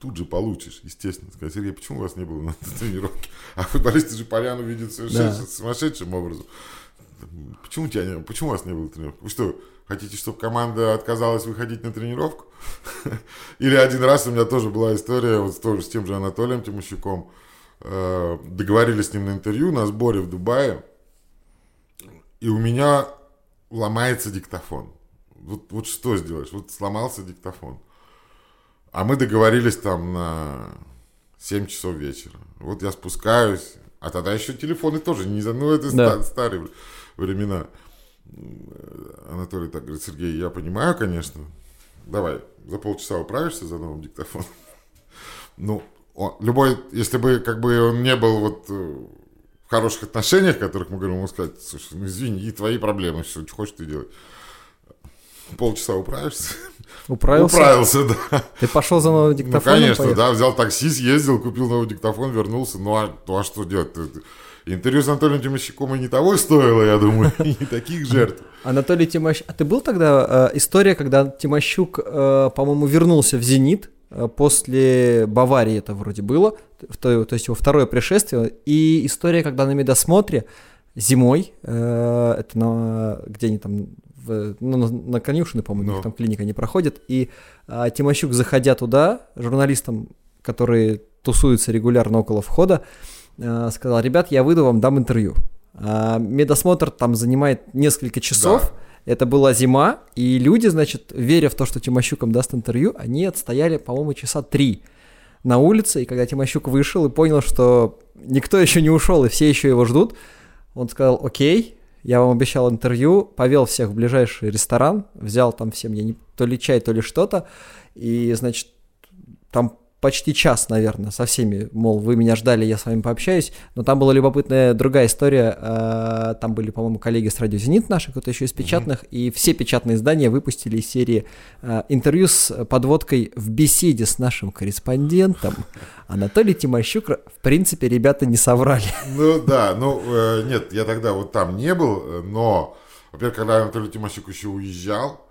тут же получишь, естественно. Сказать, Сергей, почему у вас не было на тренировке? А футболисты же поляну видят совершенно да. сумасшедшим образом. Почему, тебя не, почему у вас не было тренировки? Вы что, хотите, чтобы команда отказалась выходить на тренировку? Или один раз у меня тоже была история вот тоже с тем же Анатолием Тимощуком. Э, договорились с ним на интервью на сборе в Дубае. И у меня ломается диктофон. Вот, вот что сделаешь? Вот сломался диктофон. А мы договорились там на 7 часов вечера. Вот я спускаюсь, а тогда еще телефоны тоже не за... Ну, это да. старые времена. Анатолий так говорит, Сергей, я понимаю, конечно. Давай, за полчаса управишься за новым диктофоном. Ну, он, любой, если бы как бы он не был вот э, в хороших отношениях, которых мы говорим, ему сказать, слушай, ну извини, и твои проблемы, что хочешь ты делать. Полчаса управишься. Управился? Управился, да. Ты пошел за новым диктофоном? Ну, конечно, поехал? да, взял такси, съездил, купил новый диктофон, вернулся. Ну, а, ну, а что делать? Интервью с Анатолием Тимощуком и не того стоило, я думаю, и не таких жертв. Анатолий Тимощук... А ты был тогда... Э, история, когда Тимощук, э, по-моему, вернулся в «Зенит», э, после Баварии это вроде было, то, то есть его второе пришествие, и история, когда на медосмотре зимой, э, это на, где они там в, ну, на, на конюшины, по-моему, no. там клиника не проходит, и а, Тимощук, заходя туда, журналистам который тусуется регулярно около входа, э, сказал, ребят, я выйду вам, дам интервью. А, медосмотр там занимает несколько часов, да. Это была зима, и люди, значит, веря в то, что Тимощук им даст интервью, они отстояли, по-моему, часа три на улице, и когда Тимощук вышел и понял, что никто еще не ушел, и все еще его ждут, он сказал, окей, я вам обещал интервью, повел всех в ближайший ресторан, взял там всем, я не, то ли чай, то ли что-то, и, значит, там почти час, наверное, со всеми, мол, вы меня ждали, я с вами пообщаюсь, но там была любопытная другая история, э, там были, по-моему, коллеги с радио «Зенит» наши, кто-то еще из печатных, mm-hmm. и все печатные издания выпустили из серии э, интервью с подводкой в беседе с нашим корреспондентом. Анатолий Тимощук, в принципе, ребята не соврали. Ну да, ну э, нет, я тогда вот там не был, но, во-первых, когда Анатолий Тимощук еще уезжал,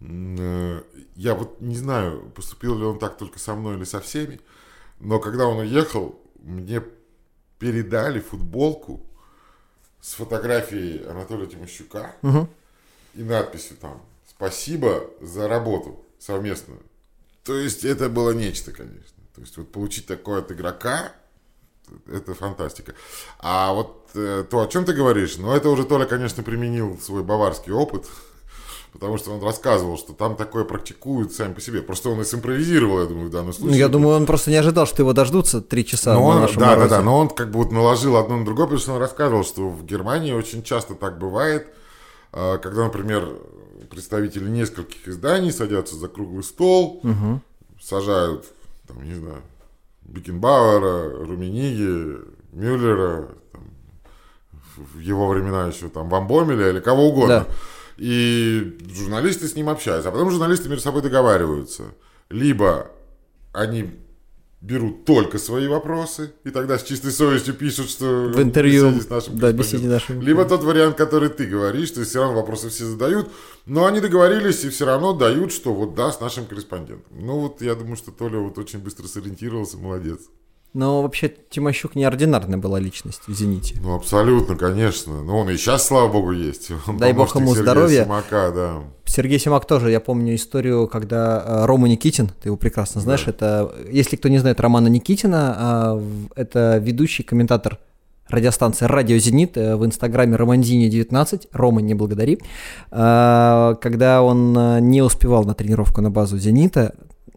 я вот не знаю, поступил ли он так только со мной или со всеми, но когда он уехал, мне передали футболку с фотографией Анатолия Тимощука угу. и надписью там «Спасибо за работу совместную». То есть это было нечто, конечно. То есть вот получить такое от игрока, это фантастика. А вот э, то, о чем ты говоришь, ну это уже Толя, конечно, применил свой баварский опыт – потому что он рассказывал, что там такое практикуют сами по себе. Просто он и симпровизировал, я думаю, в данном случае. Ну, я думаю, он просто не ожидал, что его дождутся три часа но он, на нашем Да, морозе. да, да, но он как бы вот наложил одно на другое, потому что он рассказывал, что в Германии очень часто так бывает, а, когда, например, представители нескольких изданий садятся за круглый стол, угу. сажают, там, не знаю, Бикенбауэра, Румениги, Мюллера, там, в его времена еще там Вамбомеля или кого угодно. Да и журналисты с ним общаются. А потом журналисты между собой договариваются. Либо они берут только свои вопросы, и тогда с чистой совестью пишут, что в интервью с нашим да, беседе нашим. Либо тот вариант, который ты говоришь, то есть все равно вопросы все задают, но они договорились и все равно дают, что вот да, с нашим корреспондентом. Ну вот я думаю, что Толя вот очень быстро сориентировался, молодец. Но вообще Тимощук неординарная была личность в «Зените». Ну, абсолютно, конечно. Но он и сейчас, слава богу, есть. Он Дай бог ему Сергея здоровья. Симака, да. Сергей Симак тоже, я помню историю, когда э, Рома Никитин, ты его прекрасно знаешь, да. это, если кто не знает Романа Никитина, а, это ведущий комментатор радиостанции «Радио Зенит» э, в инстаграме Романзини19, Рома, не благодари, а, когда он э, не успевал на тренировку на базу «Зенита»,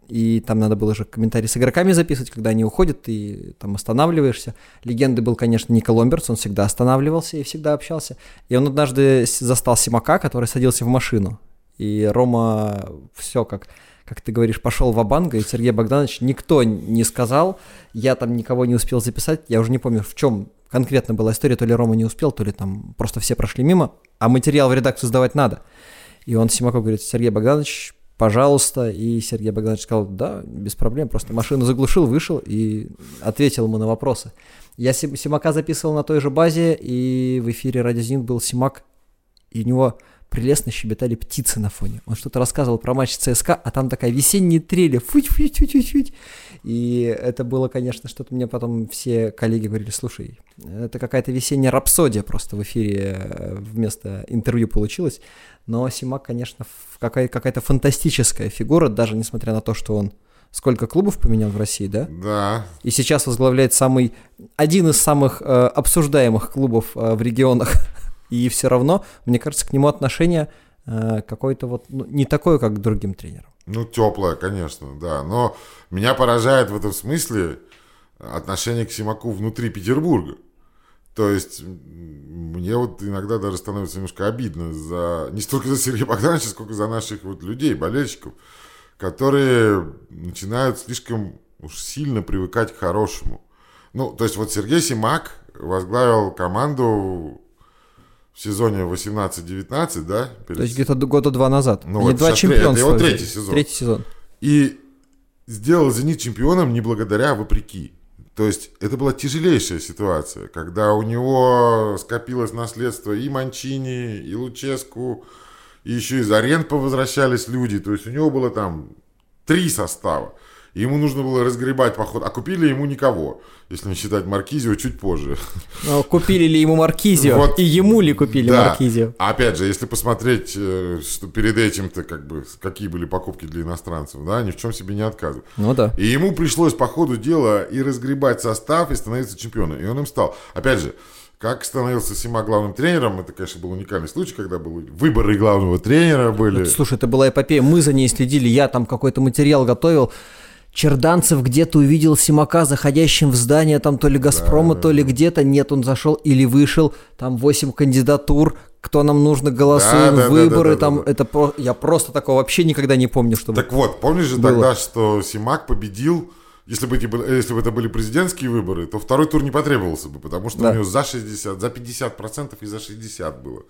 и там надо было же комментарии с игроками записывать, когда они уходят, и там останавливаешься. Легенды был, конечно, Ника Ломберц, он всегда останавливался и всегда общался. И он однажды застал Симака, который садился в машину. И Рома все как как ты говоришь, пошел в Абанга, и Сергей Богданович никто не сказал, я там никого не успел записать, я уже не помню, в чем конкретно была история, то ли Рома не успел, то ли там просто все прошли мимо, а материал в редакцию сдавать надо. И он Симаку говорит, Сергей Богданович, пожалуйста. И Сергей Богданович сказал, да, без проблем, просто машину заглушил, вышел и ответил ему на вопросы. Я Симака записывал на той же базе, и в эфире Радио был Симак, и у него прелестно щебетали птицы на фоне. Он что-то рассказывал про матч ЦСКА, а там такая весенняя трель, футь футь футь футь футь И это было, конечно, что-то мне потом все коллеги говорили, слушай, это какая-то весенняя рапсодия просто в эфире э, вместо интервью получилось. Но Симак, конечно, какая- какая-то фантастическая фигура, даже несмотря на то, что он сколько клубов поменял в России, да? Да. И сейчас возглавляет самый один из самых э, обсуждаемых клубов э, в регионах и все равно, мне кажется, к нему отношение э, какое-то вот ну, не такое, как к другим тренерам. Ну, теплое, конечно, да. Но меня поражает в этом смысле отношение к Симаку внутри Петербурга. То есть мне вот иногда даже становится немножко обидно за не столько за Сергея Богдановича, сколько за наших вот людей, болельщиков, которые начинают слишком уж сильно привыкать к хорошему. Ну, то есть вот Сергей Симак возглавил команду в сезоне 18-19, да? Перед... То есть где-то года два назад. Ну, вот два чемпионства. Это его третий сезон. Третий сезон. И сделал «Зенит» чемпионом не благодаря, а вопреки. То есть это была тяжелейшая ситуация, когда у него скопилось наследство и Манчини, и Луческу, и еще из арен повозвращались люди. То есть у него было там три состава. Ему нужно было разгребать поход. А купили ему никого, если не считать Маркизио чуть позже. Но купили ли ему Маркизио? Вот, и ему ли купили да. Маркизио? Опять же, если посмотреть, э, что перед этим-то как бы какие были покупки для иностранцев, да, ни в чем себе не отказывают. Ну да. И ему пришлось по ходу дела и разгребать состав, и становиться чемпионом. И он им стал. Опять же, как становился Сима главным тренером, это, конечно, был уникальный случай, когда были выборы главного тренера были. Слушай, это была эпопея, мы за ней следили, я там какой-то материал готовил. Черданцев где-то увидел Симака заходящим в здание, там то ли Газпрома, да, то ли где-то. Нет, он зашел или вышел, там 8 кандидатур, кто нам нужно, голосуем, да, выборы, да, да, там, да, да. это про... я просто такого вообще никогда не помню, чтобы Так вот, помнишь же было? тогда, что Симак победил, если бы, если бы это были президентские выборы, то второй тур не потребовался бы, потому что да. у него за 60, за 50% и за 60 было.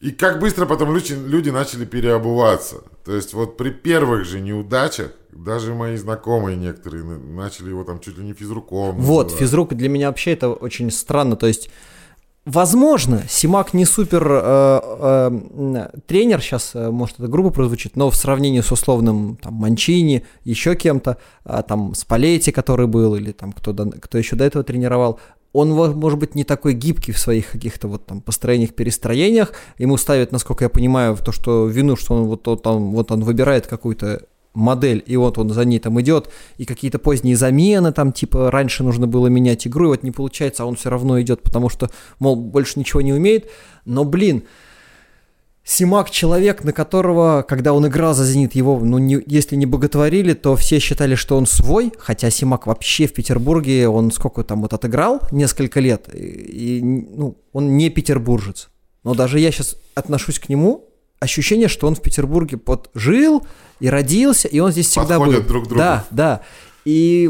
И как быстро потом люди, люди начали переобуваться. То есть вот при первых же неудачах, даже мои знакомые некоторые начали его там чуть ли не физруком. Вот, называть. физрук для меня вообще это очень странно. То есть Возможно, Симак не супер э, э, тренер, сейчас, э, может, это грубо прозвучит, но в сравнении с условным там, Манчини, еще кем-то, э, там, Спалетти, который был, или там кто, кто еще до этого тренировал, он, может быть, не такой гибкий в своих каких-то вот там построениях, перестроениях. Ему ставят, насколько я понимаю, то, что вину, что он вот, он, вот он выбирает какую-то модель, и вот он за ней там идет, и какие-то поздние замены, там, типа, раньше нужно было менять игру, и вот не получается, а он все равно идет, потому что, мол, больше ничего не умеет. Но, блин, Симак человек, на которого, когда он играл за «Зенит», его, ну, не, если не боготворили, то все считали, что он свой, хотя Симак вообще в Петербурге, он сколько там вот отыграл, несколько лет, и, и ну, он не петербуржец. Но даже я сейчас отношусь к нему, ощущение, что он в Петербурге под жил и родился, и он здесь всегда Подходят был. друг другу. Да, да. И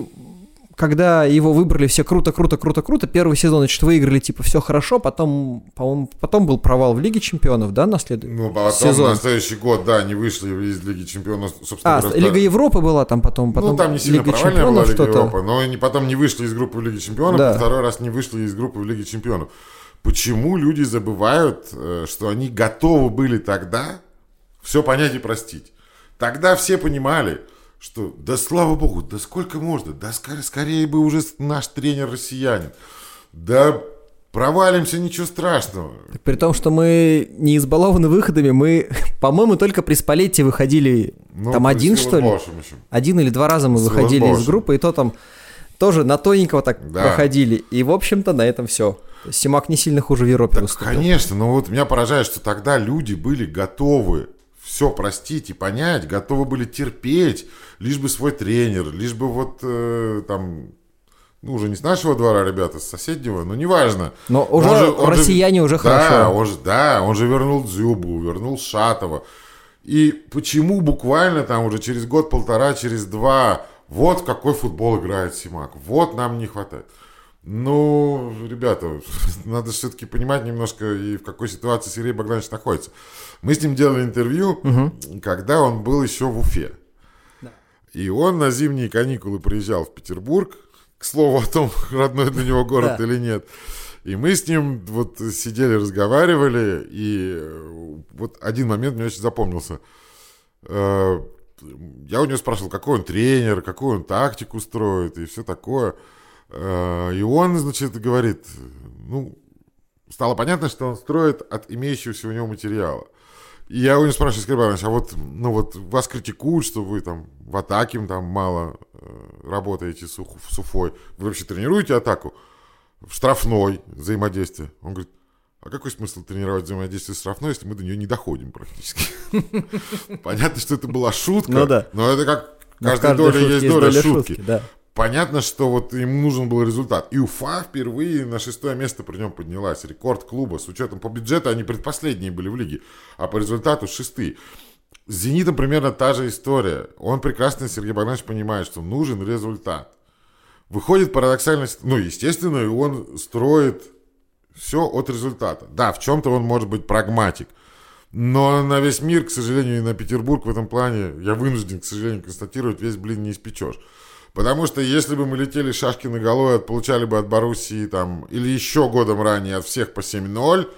когда его выбрали все круто, круто, круто, круто, первый сезон, значит, выиграли, типа, все хорошо, потом, по-моему, потом был провал в Лиге Чемпионов, да, на следующий Ну, потом сезон. на следующий год, да, они вышли из Лиги Чемпионов, собственно. А, говоря, Лига Европы была там потом, потом Ну, там не сильно Лига провальная была Лига Европы, но они потом не вышли из группы в Лиге Чемпионов, да. второй раз не вышли из группы в Лиге Чемпионов. Почему люди забывают, э, что они готовы были тогда все понять и простить? Тогда все понимали – что да слава богу, да сколько можно, да скорее, скорее бы уже наш тренер россиянин, да провалимся, ничего страшного. Так при том, что мы не избалованы выходами, мы, по-моему, только при Спалетте выходили ну, там один, что ли? Один или два раза мы выходили из группы, и то там тоже на тоненького так да. проходили. И, в общем-то, на этом все. Симак не сильно хуже в Европе так, выступил. Конечно, но вот меня поражает, что тогда люди были готовы все простить и понять, готовы были терпеть, лишь бы свой тренер, лишь бы вот э, там ну, уже не с нашего двора, ребята, с соседнего, но неважно. Но уже, он же он россияне же, уже хорошо. Да, он же, да, он же вернул Дзюбу, вернул Шатова. И почему буквально там уже через год-полтора, через два, вот в какой футбол играет Симак, вот нам не хватает. Ну, ребята, надо все-таки понимать немножко, и в какой ситуации Сергей Богданович находится. Мы с ним делали интервью, угу. когда он был еще в Уфе. Да. И он на зимние каникулы приезжал в Петербург. К слову о том, родной для него город или нет. И мы с ним вот сидели, разговаривали, и э, вот один момент мне очень запомнился. Э, я у него спрашивал, какой он тренер, какую он тактику строит и все такое. Э, и он, значит, говорит, ну, стало понятно, что он строит от имеющегося у него материала. И я у него спрашиваю, Сергей Иванович, а вот, ну вот вас критикуют, что вы там в атаке там мало э, работаете с, с Уфой. Вы вообще тренируете атаку? В штрафной взаимодействие. Он говорит, а какой смысл тренировать взаимодействие с штрафной, если мы до нее не доходим практически? Понятно, что это была шутка, ну но это как каждой доля есть доля шутки понятно, что вот ему нужен был результат. И Уфа впервые на шестое место при нем поднялась. Рекорд клуба. С учетом по бюджету они предпоследние были в лиге, а по результату шестые. С «Зенитом» примерно та же история. Он прекрасно, Сергей Богданович, понимает, что нужен результат. Выходит парадоксальность, ну, естественно, он строит все от результата. Да, в чем-то он может быть прагматик. Но на весь мир, к сожалению, и на Петербург в этом плане, я вынужден, к сожалению, констатировать, весь блин не испечешь. Потому что если бы мы летели Шашкины головой, получали бы от Боруссии там, или еще годом ранее от всех по 7-0,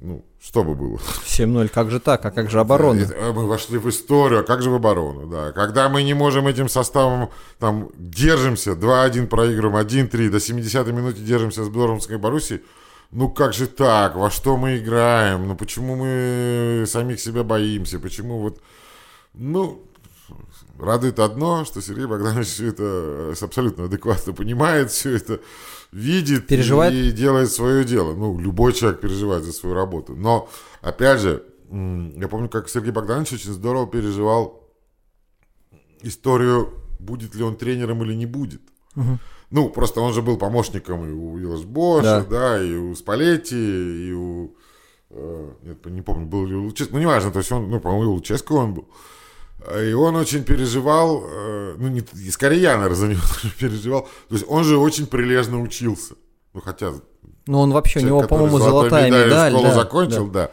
ну, что бы было? 7-0, как же так? А как же оборона? Это, мы вошли в историю, а как же в оборону, да. Когда мы не можем этим составом, там, держимся, 2-1 проигрываем, 1-3, до 70-й минуты держимся с Белорусской Боруссией, ну как же так, во что мы играем, ну почему мы самих себя боимся, почему вот, ну, радует одно, что Сергей Богданович все это абсолютно адекватно понимает, все это видит переживает? и делает свое дело. Ну, любой человек переживает за свою работу. Но, опять же, я помню, как Сергей Богданович очень здорово переживал историю, будет ли он тренером или не будет. Угу. Ну, просто он же был помощником и у Виллас Боша, да. да, и у Спалетти, и у... Э, нет, не помню, был ли у Луческо. Ну, неважно, то есть он, ну, по-моему, у Луческо он был. И он очень переживал, э, ну, не, скорее я, наверное, за него переживал. То есть он же очень прилежно учился. Ну, хотя... Ну, он вообще, человек, у него, по-моему, золотая медаль. медаль школу да, закончил, да. да.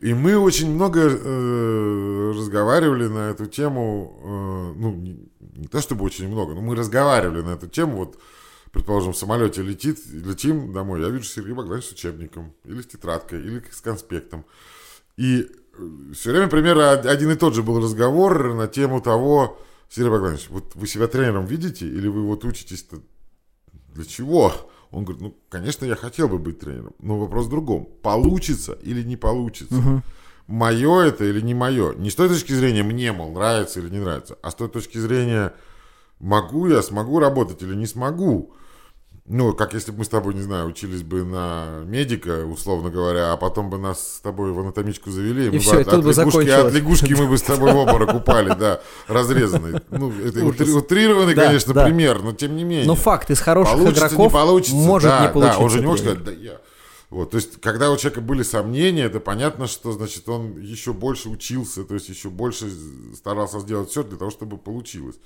И мы очень много э, разговаривали на эту тему, э, ну, не, не то чтобы очень много, но мы разговаривали на эту тему, вот, предположим, в самолете летит, летим домой, я вижу Сергея Богдановича с учебником, или с тетрадкой, или с конспектом. И все время примерно один и тот же был разговор на тему того, Сергей Богданович, вот вы себя тренером видите, или вы вот учитесь-то для чего? Он говорит, ну, конечно, я хотел бы быть тренером, но вопрос в другом. Получится или не получится? Угу. Мое это или не мое? Не с той точки зрения мне, мол, нравится или не нравится, а с той точки зрения могу я, смогу работать или не смогу. Ну, как если бы мы с тобой, не знаю, учились бы на медика, условно говоря, а потом бы нас с тобой в анатомичку завели, и мы все, бы, от, от, лягушки, от лягушки мы бы с тобой в обморок упали, да, разрезанный. Ну, это утрированный, конечно, пример, но тем не менее. Но факт из хороших игроков не получится, может не получиться. Да, он же не может сказать, да я... Вот, то есть, когда у человека были сомнения, это понятно, что, значит, он еще больше учился, то есть, еще больше старался сделать все для того, чтобы получилось.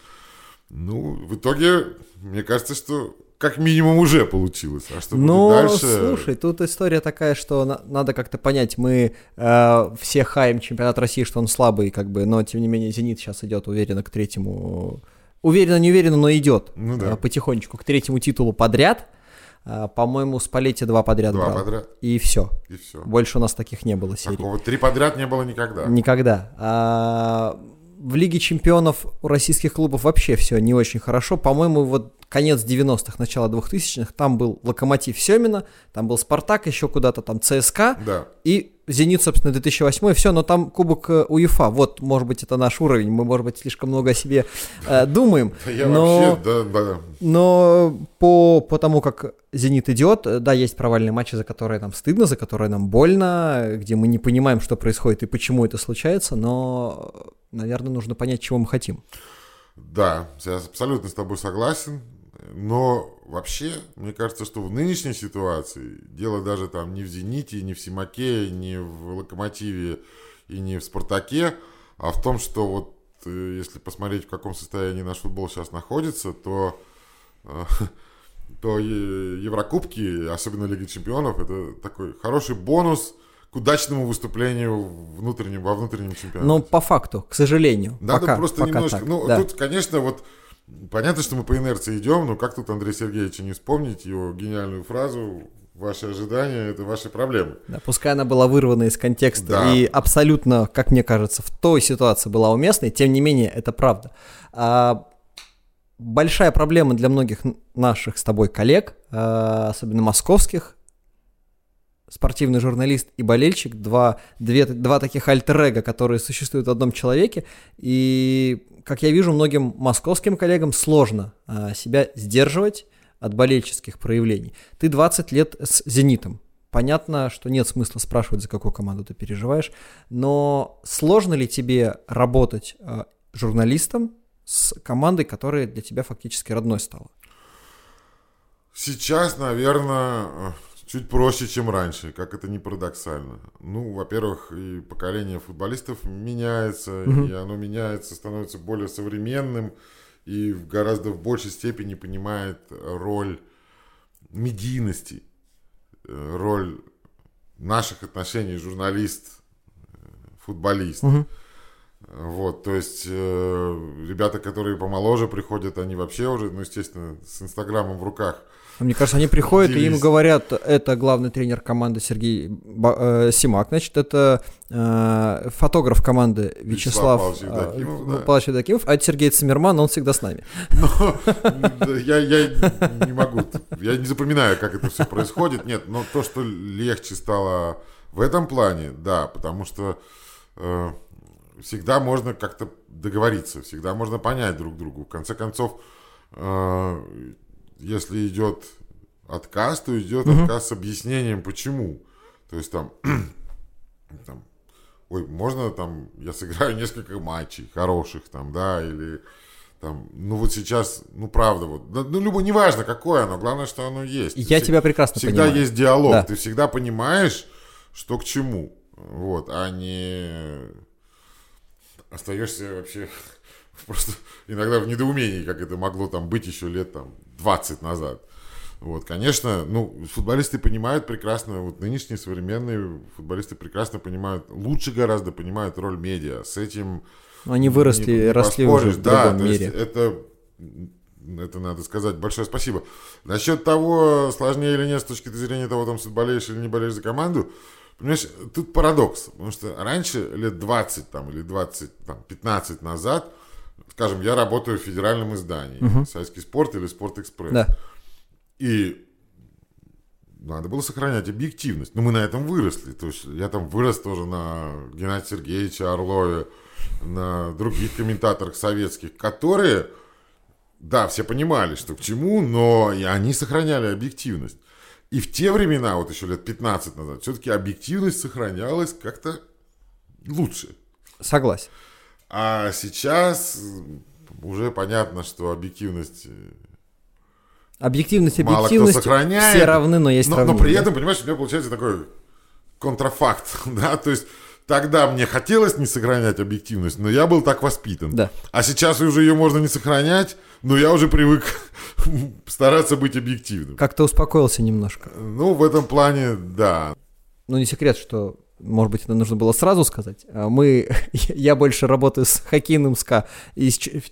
Ну, в итоге, мне кажется, что как минимум уже получилось. А что ну, дальше? слушай, тут история такая, что на- надо как-то понять, мы э, все хаем чемпионат России, что он слабый, как бы, но тем не менее Зенит сейчас идет уверенно к третьему, уверенно, не уверенно, но идет ну, да. э, потихонечку к третьему титулу подряд. Э, по-моему, Спалетти два подряд Два брал. подряд. И все. И все. Больше у нас таких не было серий. Такого три подряд не было никогда. Никогда. А, в Лиге чемпионов у российских клубов вообще все не очень хорошо. По-моему, вот конец 90-х, начало 2000-х, там был Локомотив Семина, там был Спартак, еще куда-то там ЦСКА, Да. и Зенит, собственно, 2008 все, но там Кубок э, УЕФА. Вот, может быть, это наш уровень. Мы, может быть, слишком много о себе э, думаем. Я но, вообще, да, да. но по, по тому, как Зенит идет, э, да, есть провальные матчи, за которые нам стыдно, за которые нам больно, где мы не понимаем, что происходит и почему это случается, но, наверное, нужно понять, чего мы хотим. Да, я абсолютно с тобой согласен. Но вообще, мне кажется, что в нынешней ситуации дело даже там не в «Зените», не в «Симаке», не в «Локомотиве» и не в «Спартаке», а в том, что вот э, если посмотреть, в каком состоянии наш футбол сейчас находится, то, э, то Еврокубки, особенно Лига Чемпионов, это такой хороший бонус к удачному выступлению внутреннем, во внутреннем чемпионате. Но по факту, к сожалению, Надо пока, просто пока немножко... так, ну, да. тут, конечно, вот Понятно, что мы по инерции идем, но как тут Андрей Сергеевича не вспомнить его гениальную фразу «Ваши ожидания – это ваши проблемы». Да, пускай она была вырвана из контекста Да. и абсолютно, как мне кажется, в той ситуации была уместной, тем не менее, это правда. А, большая проблема для многих наших с тобой коллег, а, особенно московских, спортивный журналист и болельщик, два, две, два таких альтер которые существуют в одном человеке, и, как я вижу, многим московским коллегам сложно а, себя сдерживать от болельческих проявлений. Ты 20 лет с «Зенитом», Понятно, что нет смысла спрашивать, за какую команду ты переживаешь, но сложно ли тебе работать э, журналистом с командой, которая для тебя фактически родной стала? Сейчас, наверное, чуть проще, чем раньше, как это не парадоксально. Ну, во-первых, и поколение футболистов меняется, Мгм. и оно меняется, становится более современным, и в гораздо в большей степени понимает роль медийности, э, роль наших отношений журналист-футболист. Мгм. Вот, то есть э, ребята, которые помоложе приходят, они вообще уже, ну, естественно, с Инстаграмом в руках Мне кажется, они приходят и им говорят, это главный тренер команды Сергей э, Симак, значит, это э, фотограф команды Вячеслав, Павлович Евдокимов, а это Сергей Цимерман, он всегда с нами. я, я не могу, я не запоминаю, как это все происходит. Нет, но то, что легче стало в этом плане, да, потому что э, всегда можно как-то договориться, всегда можно понять друг другу. В конце концов, э, если идет отказ, то идет угу. отказ с объяснением, почему. То есть там, там, ой, можно там, я сыграю несколько матчей хороших там, да, или там, ну вот сейчас, ну правда, вот, ну любо, неважно какое оно, главное, что оно есть. Я ты тебя прекрасно всегда понимаю. Всегда есть диалог, да. ты всегда понимаешь, что к чему, вот, а не остаешься вообще просто иногда в недоумении, как это могло там быть еще лет там 20 назад. Вот, конечно, ну, футболисты понимают прекрасно, вот нынешние современные футболисты прекрасно понимают, лучше гораздо понимают роль медиа. С этим они выросли, не, не росли уже в да, другом мире. это, это надо сказать. Большое спасибо. Насчет того, сложнее или нет с точки зрения того, там, болеешь или не болеешь за команду, Понимаешь, тут парадокс, потому что раньше, лет 20 там, или 20, там, 15 назад, скажем, я работаю в федеральном издании, угу. Советский спорт или Спорт-экспресс. Да. И надо было сохранять объективность. Но мы на этом выросли. То есть я там вырос тоже на Геннадия Сергеевича Орлове, на других комментаторах советских, которые, да, все понимали, что к чему, но и они сохраняли объективность. И в те времена, вот еще лет 15 назад, все-таки объективность сохранялась как-то лучше. Согласен. А сейчас уже понятно, что объективность... Э, объективность, объективность все равны, но есть но, равнины. Но при этом, понимаешь, у меня получается такой контрафакт, да, то есть тогда мне хотелось не сохранять объективность, но я был так воспитан. Да. А сейчас уже ее можно не сохранять, но я уже привык стараться быть объективным. Как-то успокоился немножко. Ну, в этом плане, да. Ну, не секрет, что, может быть, это нужно было сразу сказать. А мы, я больше работаю с хоккейным СКА, и в,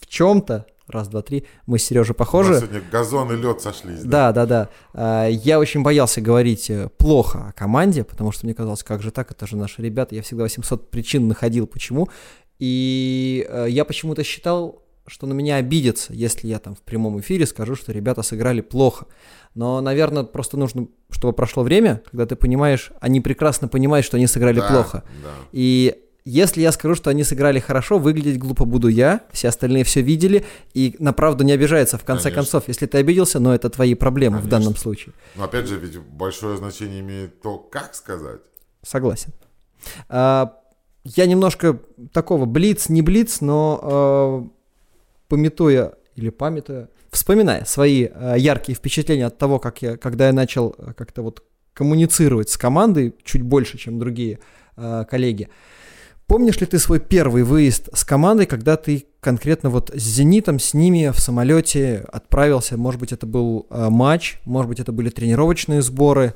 в чем-то Раз, два, три. Мы с Сережей похожи. Сегодня газон и лед сошлись. Да, да, да. да. Я очень боялся говорить э, плохо о команде, потому что мне казалось, как же так, это же наши ребята. Я всегда 800 причин находил, почему. И э, я почему-то считал, что на меня обидятся, если я там в прямом эфире скажу, что ребята сыграли плохо. Но, наверное, просто нужно, чтобы прошло время, когда ты понимаешь, они прекрасно понимают, что они сыграли да, плохо. Да. И если я скажу, что они сыграли хорошо, выглядеть глупо буду я, все остальные все видели, и на правду не обижается. В конце Конечно. концов, если ты обиделся, но это твои проблемы Конечно. в данном случае. Но опять же, ведь большое значение имеет то, как сказать. Согласен. А, я немножко такого блиц, не блиц, но а, пометуя или памятуя, вспоминая свои а, яркие впечатления от того, как я, когда я начал а, как-то вот коммуницировать с командой чуть больше, чем другие а, коллеги. Помнишь ли ты свой первый выезд с командой, когда ты конкретно вот с «Зенитом», с ними в самолете отправился? Может быть, это был э, матч, может быть, это были тренировочные сборы?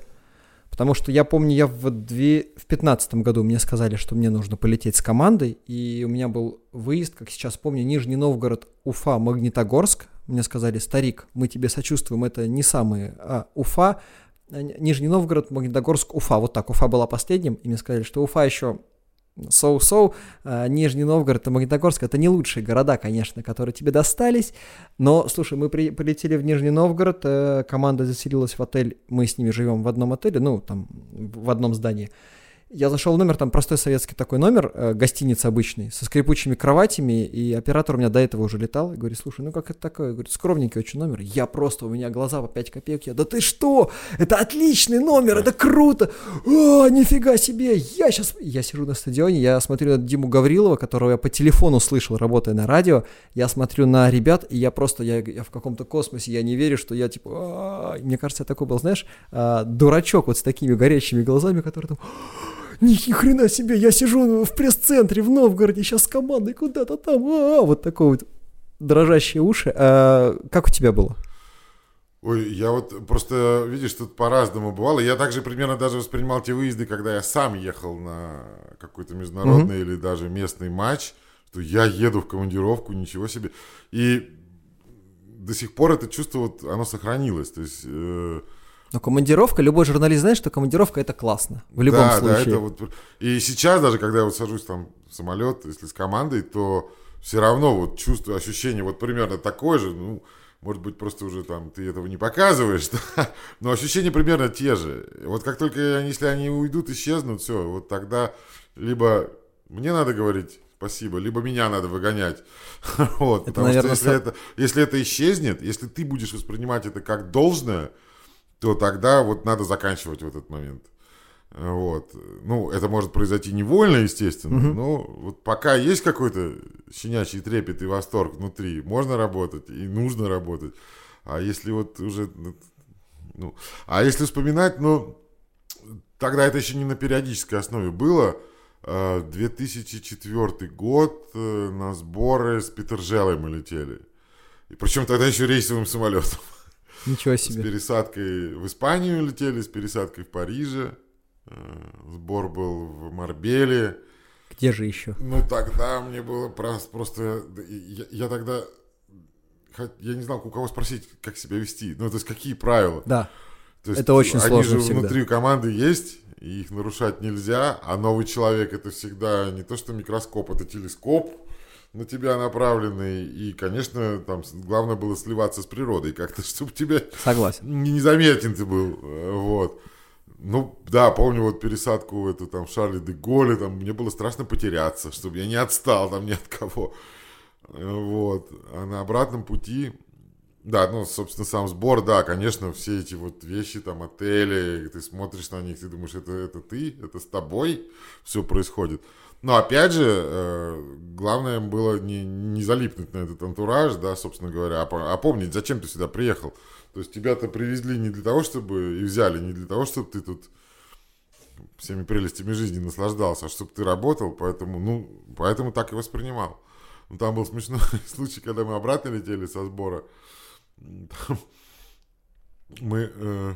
Потому что я помню, я в 2015 году мне сказали, что мне нужно полететь с командой, и у меня был выезд, как сейчас помню, Нижний Новгород, Уфа, Магнитогорск. Мне сказали, старик, мы тебе сочувствуем, это не самые, а Уфа, Нижний Новгород, Магнитогорск, Уфа. Вот так, Уфа была последним, и мне сказали, что Уфа еще Соу-Соу, э, Нижний Новгород и Магнитогорск — это не лучшие города, конечно, которые тебе достались, но, слушай, мы при, полетели в Нижний Новгород, э, команда заселилась в отель, мы с ними живем в одном отеле, ну, там, в одном здании, я зашел в номер, там простой советский такой номер, э, гостиница обычный, со скрипучими кроватями, и оператор у меня до этого уже летал, и говорит, слушай, ну как это такое? Говорит, скромненький очень номер. Я просто, у меня глаза по 5 копеек, я, да ты что? Это отличный номер, это круто! О, нифига себе! Я сейчас, я сижу на стадионе, я смотрю на Диму Гаврилова, которого я по телефону слышал, работая на радио, я смотрю на ребят, и я просто, я, я в каком-то космосе, я не верю, что я типа, мне кажется, я такой был, знаешь, а, дурачок вот с такими горящими глазами, который там ни хрена себе, я сижу в пресс-центре в Новгороде, сейчас с командой куда-то там, а, -а, -а вот такой вот дрожащие уши. А, как у тебя было? Ой, я вот просто, видишь, тут по-разному бывало. Я также примерно даже воспринимал те выезды, когда я сам ехал на какой-то международный mm-hmm. или даже местный матч, что я еду в командировку, ничего себе. И до сих пор это чувство, вот, оно сохранилось. То есть... Э, но командировка, любой журналист знает, что командировка это классно. В любом да, случае. Да, это вот, и сейчас даже, когда я вот сажусь там в самолет, если с командой, то все равно вот чувство, ощущение вот примерно такое же, ну, может быть, просто уже там ты этого не показываешь, но ощущения примерно те же. Вот как только, если они уйдут, исчезнут, все, вот тогда либо мне надо говорить спасибо, либо меня надо выгонять. вот, это, потому наверное, что если, со... это, если это исчезнет, если ты будешь воспринимать это как должное, то тогда вот надо заканчивать в этот момент. Вот. Ну, это может произойти невольно, естественно, угу. но вот пока есть какой-то щенячий трепет и восторг внутри, можно работать и нужно работать. А если вот уже... Ну, а если вспоминать, ну, тогда это еще не на периодической основе было. 2004 а, год э, на сборы с Петержелой мы летели. И причем тогда еще рейсовым самолетом. Ничего себе. С пересадкой в Испанию летели, с пересадкой в Париже. Э, сбор был в Марбеле. Где же еще? Ну, тогда мне было просто... просто я, я тогда... Я не знал, у кого спросить, как себя вести. Ну, то есть, какие правила. Да. То есть, это очень они сложно же всегда. внутри команды есть, и их нарушать нельзя. А новый человек это всегда не то, что микроскоп, это телескоп на тебя направленный. И, конечно, там главное было сливаться с природой как-то, чтобы тебя... Согласен. Незаметен ты был. Э, вот. Ну, да, помню вот пересадку эту там в Шарли де Голле, там мне было страшно потеряться, чтобы я не отстал там ни от кого. Вот. А на обратном пути, да, ну, собственно, сам сбор, да, конечно, все эти вот вещи, там, отели, ты смотришь на них, ты думаешь, это, это ты, это с тобой все происходит. Но опять же, э, главное было не, не залипнуть на этот антураж, да, собственно говоря, а, помнить, зачем ты сюда приехал. То есть тебя-то привезли не для того, чтобы и взяли, не для того, чтобы ты тут всеми прелестями жизни наслаждался, а чтобы ты работал, поэтому, ну, поэтому так и воспринимал. Ну, там был смешной случай, когда мы обратно летели со сбора. Там мы, э,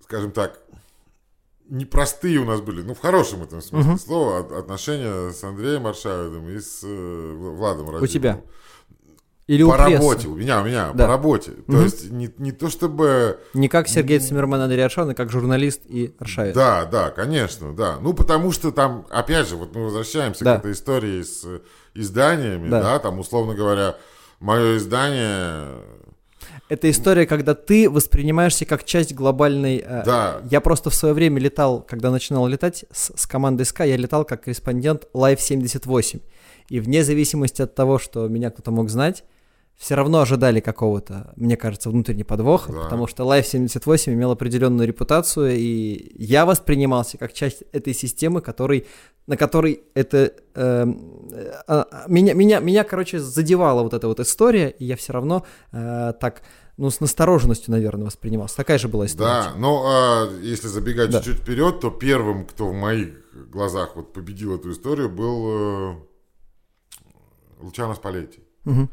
скажем так, непростые у нас были, ну, в хорошем этом смысле uh-huh. слова, отношения с Андреем Маршавидом и с э, Владом Радимовым. У тебя? Или по у работе, у меня, у меня, да. по работе. То угу. есть не, не то чтобы... Не как Сергей Циммерман, Андрей Аршавин, а как журналист и Аршавин. Да, да, конечно, да. Ну, потому что там, опять же, вот мы возвращаемся да. к этой истории с изданиями, да. да, там, условно говоря, мое издание... Это история, когда ты воспринимаешься как часть глобальной... Э, да. Я просто в свое время летал, когда начинал летать с, с командой СК, я летал как корреспондент Live 78. И вне зависимости от того, что меня кто-то мог знать, все равно ожидали какого-то, мне кажется, внутреннего подвоха, да. потому что Life 78 имел определенную репутацию, и я воспринимался как часть этой системы, который, на которой это... Э, э, меня, меня, меня, короче, задевала вот эта вот история, и я все равно э, так ну, с настороженностью, наверное, воспринимался. Такая же была история. Да, но а, если забегать да. чуть-чуть вперед, то первым, кто в моих глазах вот победил эту историю, был э, Лучано Спалетти. Угу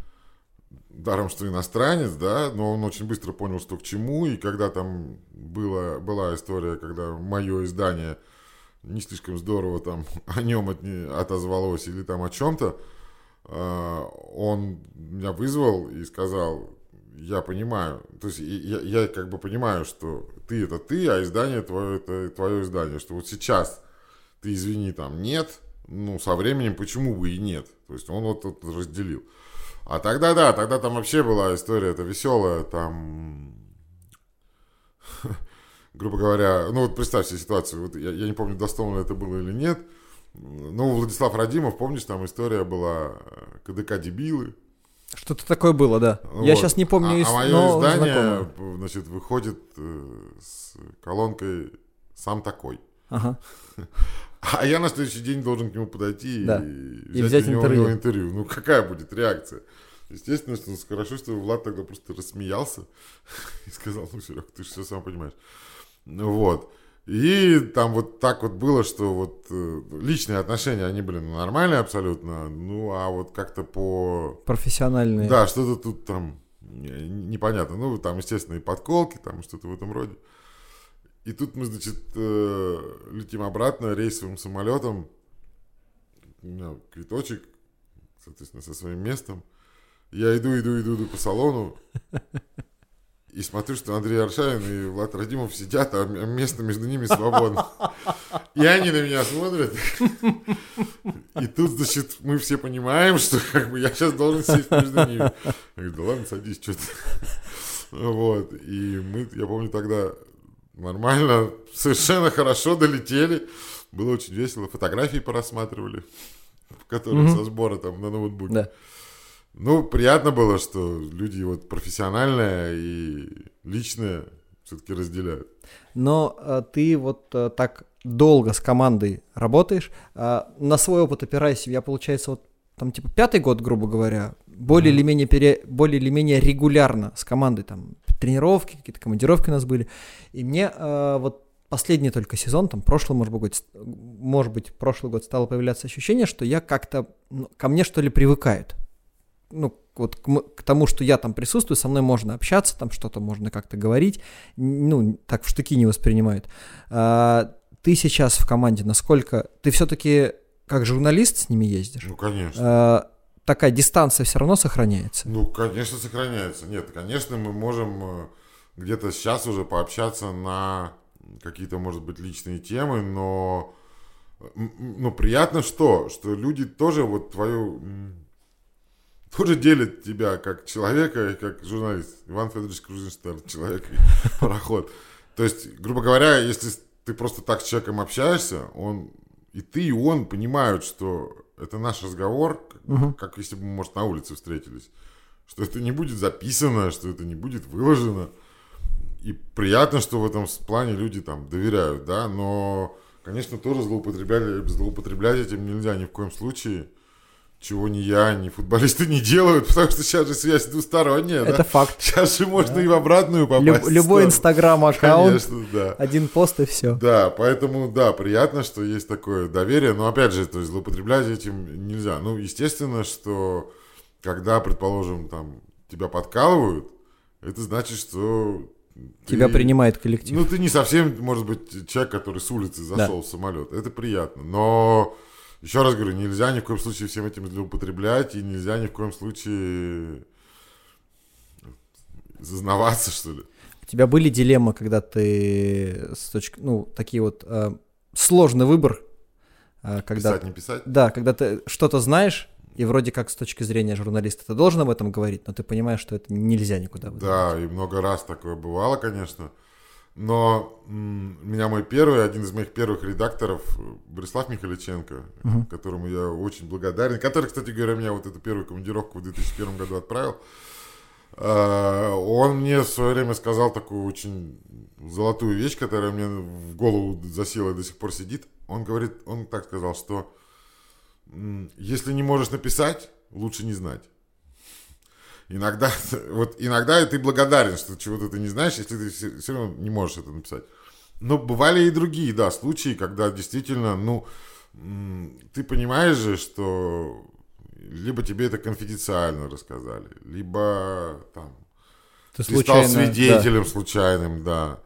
даром, что иностранец, да, но он очень быстро понял, что к чему, и когда там была, была история, когда мое издание не слишком здорово там о нем от, отозвалось или там о чем-то, э, он меня вызвал и сказал, я понимаю, то есть я, я как бы понимаю, что ты это ты, а издание твое это твое издание, что вот сейчас ты, извини, там нет, ну, со временем почему бы и нет, то есть он вот это разделил. А тогда, да, тогда там вообще была история это веселая, там, грубо говоря, ну вот представь себе ситуацию, вот я, я не помню, дословно это было или нет, ну, Владислав Радимов, помнишь, там история была э, КДК «Дебилы», что-то такое было, да. Вот. Я сейчас не помню, а, а мое но издание, знакомое. значит, выходит э, с колонкой «Сам такой». Ага. А я на следующий день должен к нему подойти да. и, взять и взять у него, интервью. У него интервью. Ну, какая будет реакция? Естественно, что хорошо, что Влад тогда просто рассмеялся и сказал, ну, Серег, ты же все сам понимаешь. Ну, вот. И там вот так вот было, что вот э, личные отношения, они были нормальные абсолютно, ну, а вот как-то по... Профессиональные. Да, что-то тут там непонятно. Ну, там, естественно, и подколки, там что-то в этом роде. И тут мы, значит, э, летим обратно рейсовым самолетом. У меня квиточек, соответственно, со своим местом. Я иду, иду, иду, иду по салону. И смотрю, что Андрей Аршавин и Влад Радимов сидят, а место между ними свободно. И они на меня смотрят. И тут, значит, мы все понимаем, что как бы я сейчас должен сесть между ними. Я говорю, да ладно, садись, что ты. Вот. И мы, я помню, тогда нормально, совершенно хорошо долетели. Было очень весело. Фотографии порассматривали, в которых mm-hmm. со сбора там на ноутбуке. Да. Ну, приятно было, что люди вот профессиональные и личные все-таки разделяют. Но а, ты вот а, так долго с командой работаешь, а, на свой опыт опираясь, я, получается, вот там типа пятый год, грубо говоря, более mm. или менее пере, более или менее регулярно с командой там тренировки, какие-то командировки у нас были, и мне а, вот последний только сезон, там прошлый, может быть, может быть, прошлый год стало появляться ощущение, что я как-то ну, ко мне что ли привыкают ну, вот к, к тому, что я там присутствую, со мной можно общаться, там что-то можно как-то говорить, ну, так в штыки не воспринимают. А, ты сейчас в команде, насколько... Ты все-таки как журналист с ними ездишь? Ну, конечно. А, такая дистанция все равно сохраняется? Ну, конечно, сохраняется. Нет, конечно, мы можем э, где-то сейчас уже пообщаться на какие-то, может быть, личные темы, но ну, приятно что? Что люди тоже вот твою тоже делит тебя как человека и как журналист. Иван Федорович Крузенштерн, человек и пароход. То есть, грубо говоря, если ты просто так с человеком общаешься, он и ты, и он понимают, что это наш разговор, как, как если бы мы, может, на улице встретились. Что это не будет записано, что это не будет выложено. И приятно, что в этом плане люди там доверяют, да, но, конечно, тоже злоупотреблять, злоупотреблять этим нельзя ни в коем случае чего ни я, ни футболисты не делают, потому что сейчас же связь двусторонняя. Это да? факт. Сейчас же можно да. и в обратную попасть. Люб, любой инстаграм-аккаунт, да. один пост и все. Да, поэтому, да, приятно, что есть такое доверие, но опять же, то есть злоупотреблять этим нельзя. Ну, естественно, что когда, предположим, там тебя подкалывают, это значит, что Тебя ты, принимает коллектив. Ну, ты не совсем, может быть, человек, который с улицы зашел да. в самолет. Это приятно. Но еще раз говорю, нельзя ни в коем случае всем этим злоупотреблять, и нельзя ни в коем случае зазнаваться, что ли. У тебя были дилеммы, когда ты с точки, ну, такие вот э, сложный выбор, э, когда писать, не писать? Да, когда ты что-то знаешь, и вроде как с точки зрения журналиста ты должен об этом говорить, но ты понимаешь, что это нельзя никуда выдавать. Да, и много раз такое бывало, конечно. Но меня мой первый, один из моих первых редакторов, Борислав Михаличенко, uh-huh. которому я очень благодарен, который, кстати говоря, меня вот эту первую командировку в 2001 году отправил, а, он мне в свое время сказал такую очень золотую вещь, которая мне в голову засела и до сих пор сидит. Он говорит, он так сказал, что если не можешь написать, лучше не знать. Иногда, вот иногда ты благодарен, что чего-то ты не знаешь, если ты все, все равно не можешь это написать. Но бывали и другие, да, случаи, когда действительно, ну, ты понимаешь же, что либо тебе это конфиденциально рассказали, либо там ты, ты стал свидетелем да. случайным, да.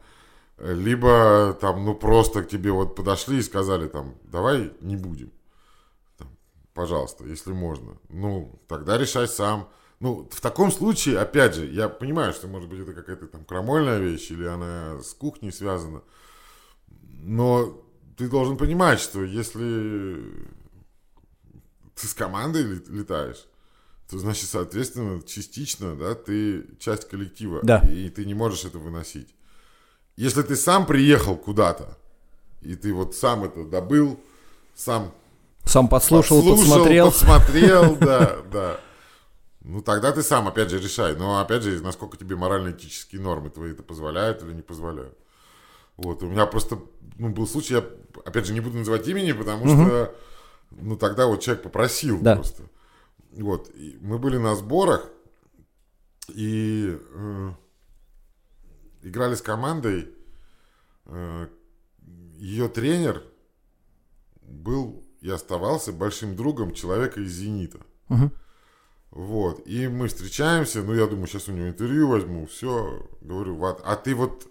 Либо там, ну, просто к тебе вот подошли и сказали там, давай не будем. Там, пожалуйста, если можно. Ну, тогда решай сам. Ну, в таком случае, опять же, я понимаю, что, может быть, это какая-то там крамольная вещь, или она с кухней связана, но ты должен понимать, что если ты с командой летаешь, то, значит, соответственно, частично, да, ты часть коллектива, да. и ты не можешь это выносить. Если ты сам приехал куда-то, и ты вот сам это добыл, сам сам подслушал, подслушал подсмотрел. Подсмотрел, да, да. Ну, тогда ты сам, опять же, решай. Но, опять же, насколько тебе морально-этические нормы твои это позволяют или не позволяют. Вот, у меня просто ну, был случай, я, опять же, не буду называть имени, потому угу. что, ну, тогда вот человек попросил да. просто. Вот, и мы были на сборах, и э, играли с командой, э, ее тренер был и оставался большим другом человека из «Зенита». Угу. Вот. И мы встречаемся, ну, я думаю, сейчас у него интервью возьму, все. Говорю, вот, а ты вот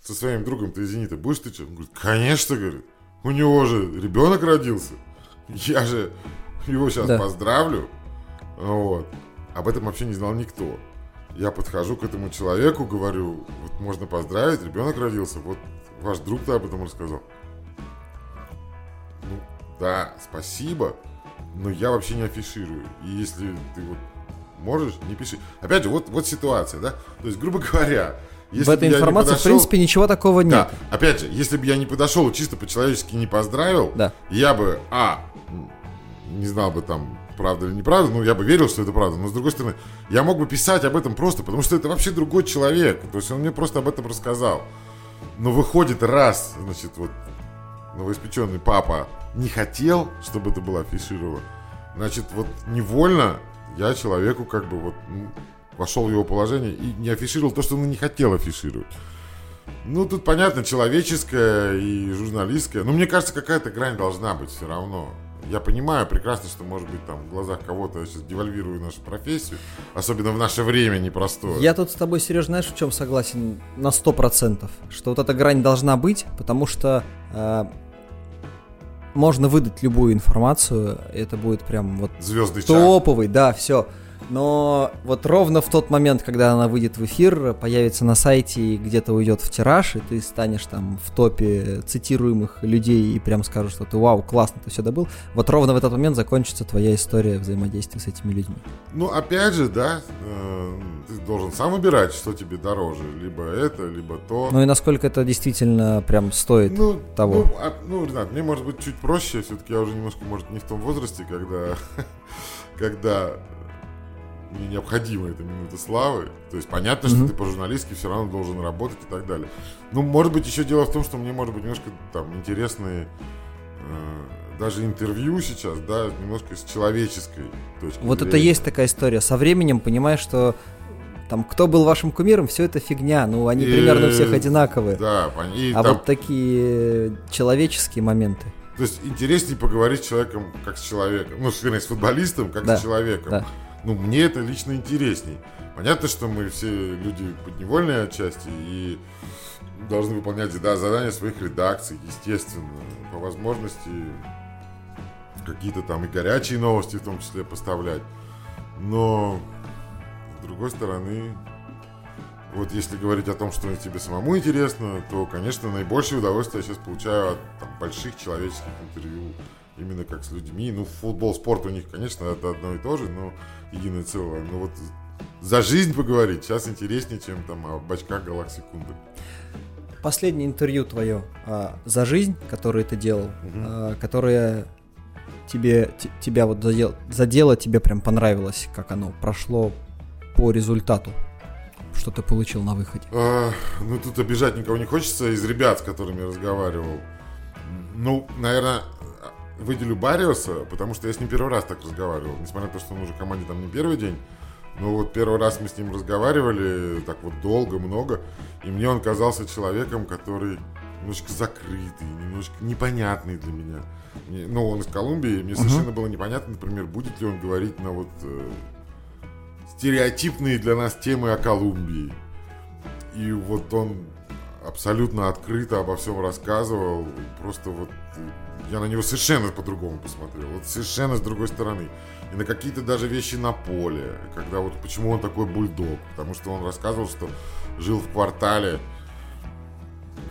со своим другом, ты извини, ты будешь встречаться? Он говорит, конечно, говорит. У него же ребенок родился. Я же его сейчас да. поздравлю. Вот. об этом вообще не знал никто. Я подхожу к этому человеку, говорю, вот можно поздравить, ребенок родился, вот ваш друг-то об этом рассказал. Ну, да, спасибо, но я вообще не афиширую. И если ты вот можешь, не пиши. Опять же, вот, вот ситуация, да? То есть, грубо говоря, если в этой информации, подошел, в принципе, ничего такого нет. Да, опять же, если бы я не подошел чисто по-человечески не поздравил, да. я бы, а, не знал бы там, правда или неправда, ну, я бы верил, что это правда. Но, с другой стороны, я мог бы писать об этом просто, потому что это вообще другой человек. То есть он мне просто об этом рассказал. Но выходит раз, значит, вот новоиспеченный папа не хотел, чтобы это было афишировано, значит, вот невольно я человеку как бы вот ну, вошел в его положение и не афишировал то, что он не хотел афишировать. Ну, тут понятно, человеческое и журналистское. Но мне кажется, какая-то грань должна быть все равно. Я понимаю прекрасно, что, может быть, там в глазах кого-то я сейчас девальвирую нашу профессию, особенно в наше время непростое. Я тут с тобой, Сереж, знаешь, в чем согласен на сто процентов, что вот эта грань должна быть, потому что э, можно выдать любую информацию, это будет прям вот Звездный топовый, чат. да, все. Но вот ровно в тот момент, когда она выйдет в эфир, появится на сайте и где-то уйдет в тираж, и ты станешь там в топе цитируемых людей и прям скажешь, что ты вау, классно, ты все добыл, вот ровно в этот момент закончится твоя история взаимодействия с этими людьми. Ну, опять же, да, э, ты должен сам выбирать, что тебе дороже, либо это, либо то. Ну и насколько это действительно прям стоит ну, того. Ну, а, ну, Ренат, мне может быть чуть проще, все-таки я уже немножко, может, не в том возрасте, когда когда мне необходима эта минута славы. То есть понятно, mm-hmm. что ты по-журналистски все равно должен работать и так далее. Ну, может быть, еще дело в том, что мне, может быть, немножко там интересные э, даже интервью сейчас, да, немножко с человеческой точки Вот зрения. это есть такая история. Со временем понимаешь, что там, кто был вашим кумиром, все это фигня. Ну, они и, примерно всех одинаковые. Да, и а там... вот такие человеческие моменты. То есть интереснее поговорить с человеком как с человеком. Ну, вернее, с футболистом как да, с человеком. Да ну, мне это лично интересней. Понятно, что мы все люди подневольные отчасти и должны выполнять да, задания своих редакций, естественно, по возможности какие-то там и горячие новости в том числе поставлять. Но, с другой стороны, вот если говорить о том, что тебе самому интересно, то, конечно, наибольшее удовольствие я сейчас получаю от там, больших человеческих интервью, именно как с людьми. Ну, футбол, спорт у них, конечно, это одно и то же, но единое целое. Но вот за жизнь поговорить сейчас интереснее, чем там о бачках галаксекунды. Последнее интервью твое а, за жизнь, которое ты делал, угу. а, которое тебе, тебя вот задел, задело, тебе прям понравилось, как оно прошло по результату, что ты получил на выходе? А, ну, тут обижать никого не хочется из ребят, с которыми я разговаривал. Ну, наверное, выделю Бариоса, потому что я с ним первый раз так разговаривал. Несмотря на то, что он уже в команде там не первый день. Но вот первый раз мы с ним разговаривали так вот долго, много. И мне он казался человеком, который немножко закрытый, немножко непонятный для меня. Мне, ну, он из Колумбии, мне uh-huh. совершенно было непонятно, например, будет ли он говорить на вот э, стереотипные для нас темы о Колумбии. И вот он абсолютно открыто обо всем рассказывал. Просто вот я на него совершенно по-другому посмотрел. Вот совершенно с другой стороны. И на какие-то даже вещи на поле. Когда вот почему он такой бульдог. Потому что он рассказывал, что жил в квартале,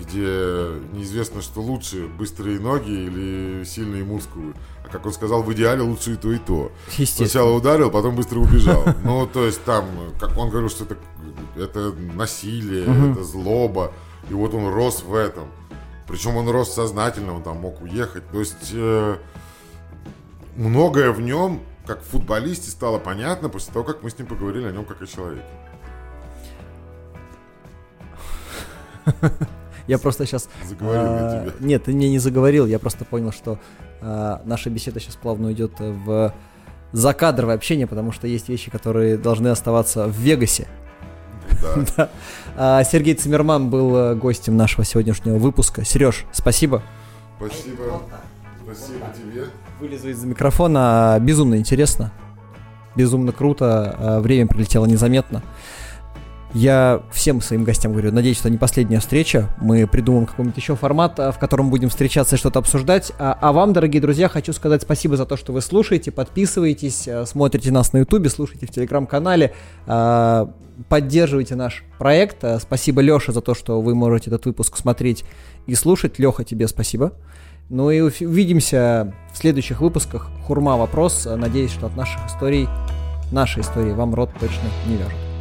где неизвестно, что лучше, быстрые ноги или сильные мускулы. А как он сказал, в идеале лучше и то, и то. Сначала ударил, потом быстро убежал. Ну, то есть там, как он говорил, что это, это насилие, это злоба. И вот он рос в этом. Причем он рос сознательно, он там мог уехать. То есть э, многое в нем, как в футболисте, стало понятно после того, как мы с ним поговорили о нем как о человеке. Я просто сейчас... Заговорил а, тебя. Нет, ты мне не заговорил. Я просто понял, что а, наша беседа сейчас плавно уйдет в закадровое общение, потому что есть вещи, которые должны оставаться в Вегасе. Да. А, Сергей Цимерман был э, гостем нашего сегодняшнего выпуска. Сереж, спасибо. Спасибо. Спасибо тебе. Вылезу из микрофона. Безумно интересно. Безумно круто. А, время прилетело незаметно. Я всем своим гостям говорю, надеюсь, что не последняя встреча. Мы придумаем какой-нибудь еще формат, в котором будем встречаться и что-то обсуждать. А, а вам, дорогие друзья, хочу сказать спасибо за то, что вы слушаете, подписываетесь, смотрите нас на ютубе, слушайте в телеграм-канале, поддерживайте наш проект. Спасибо, Леша, за то, что вы можете этот выпуск смотреть и слушать. Леха, тебе спасибо. Ну и увидимся в следующих выпусках. Хурма вопрос. Надеюсь, что от наших историй, нашей истории вам рот точно не вяжет.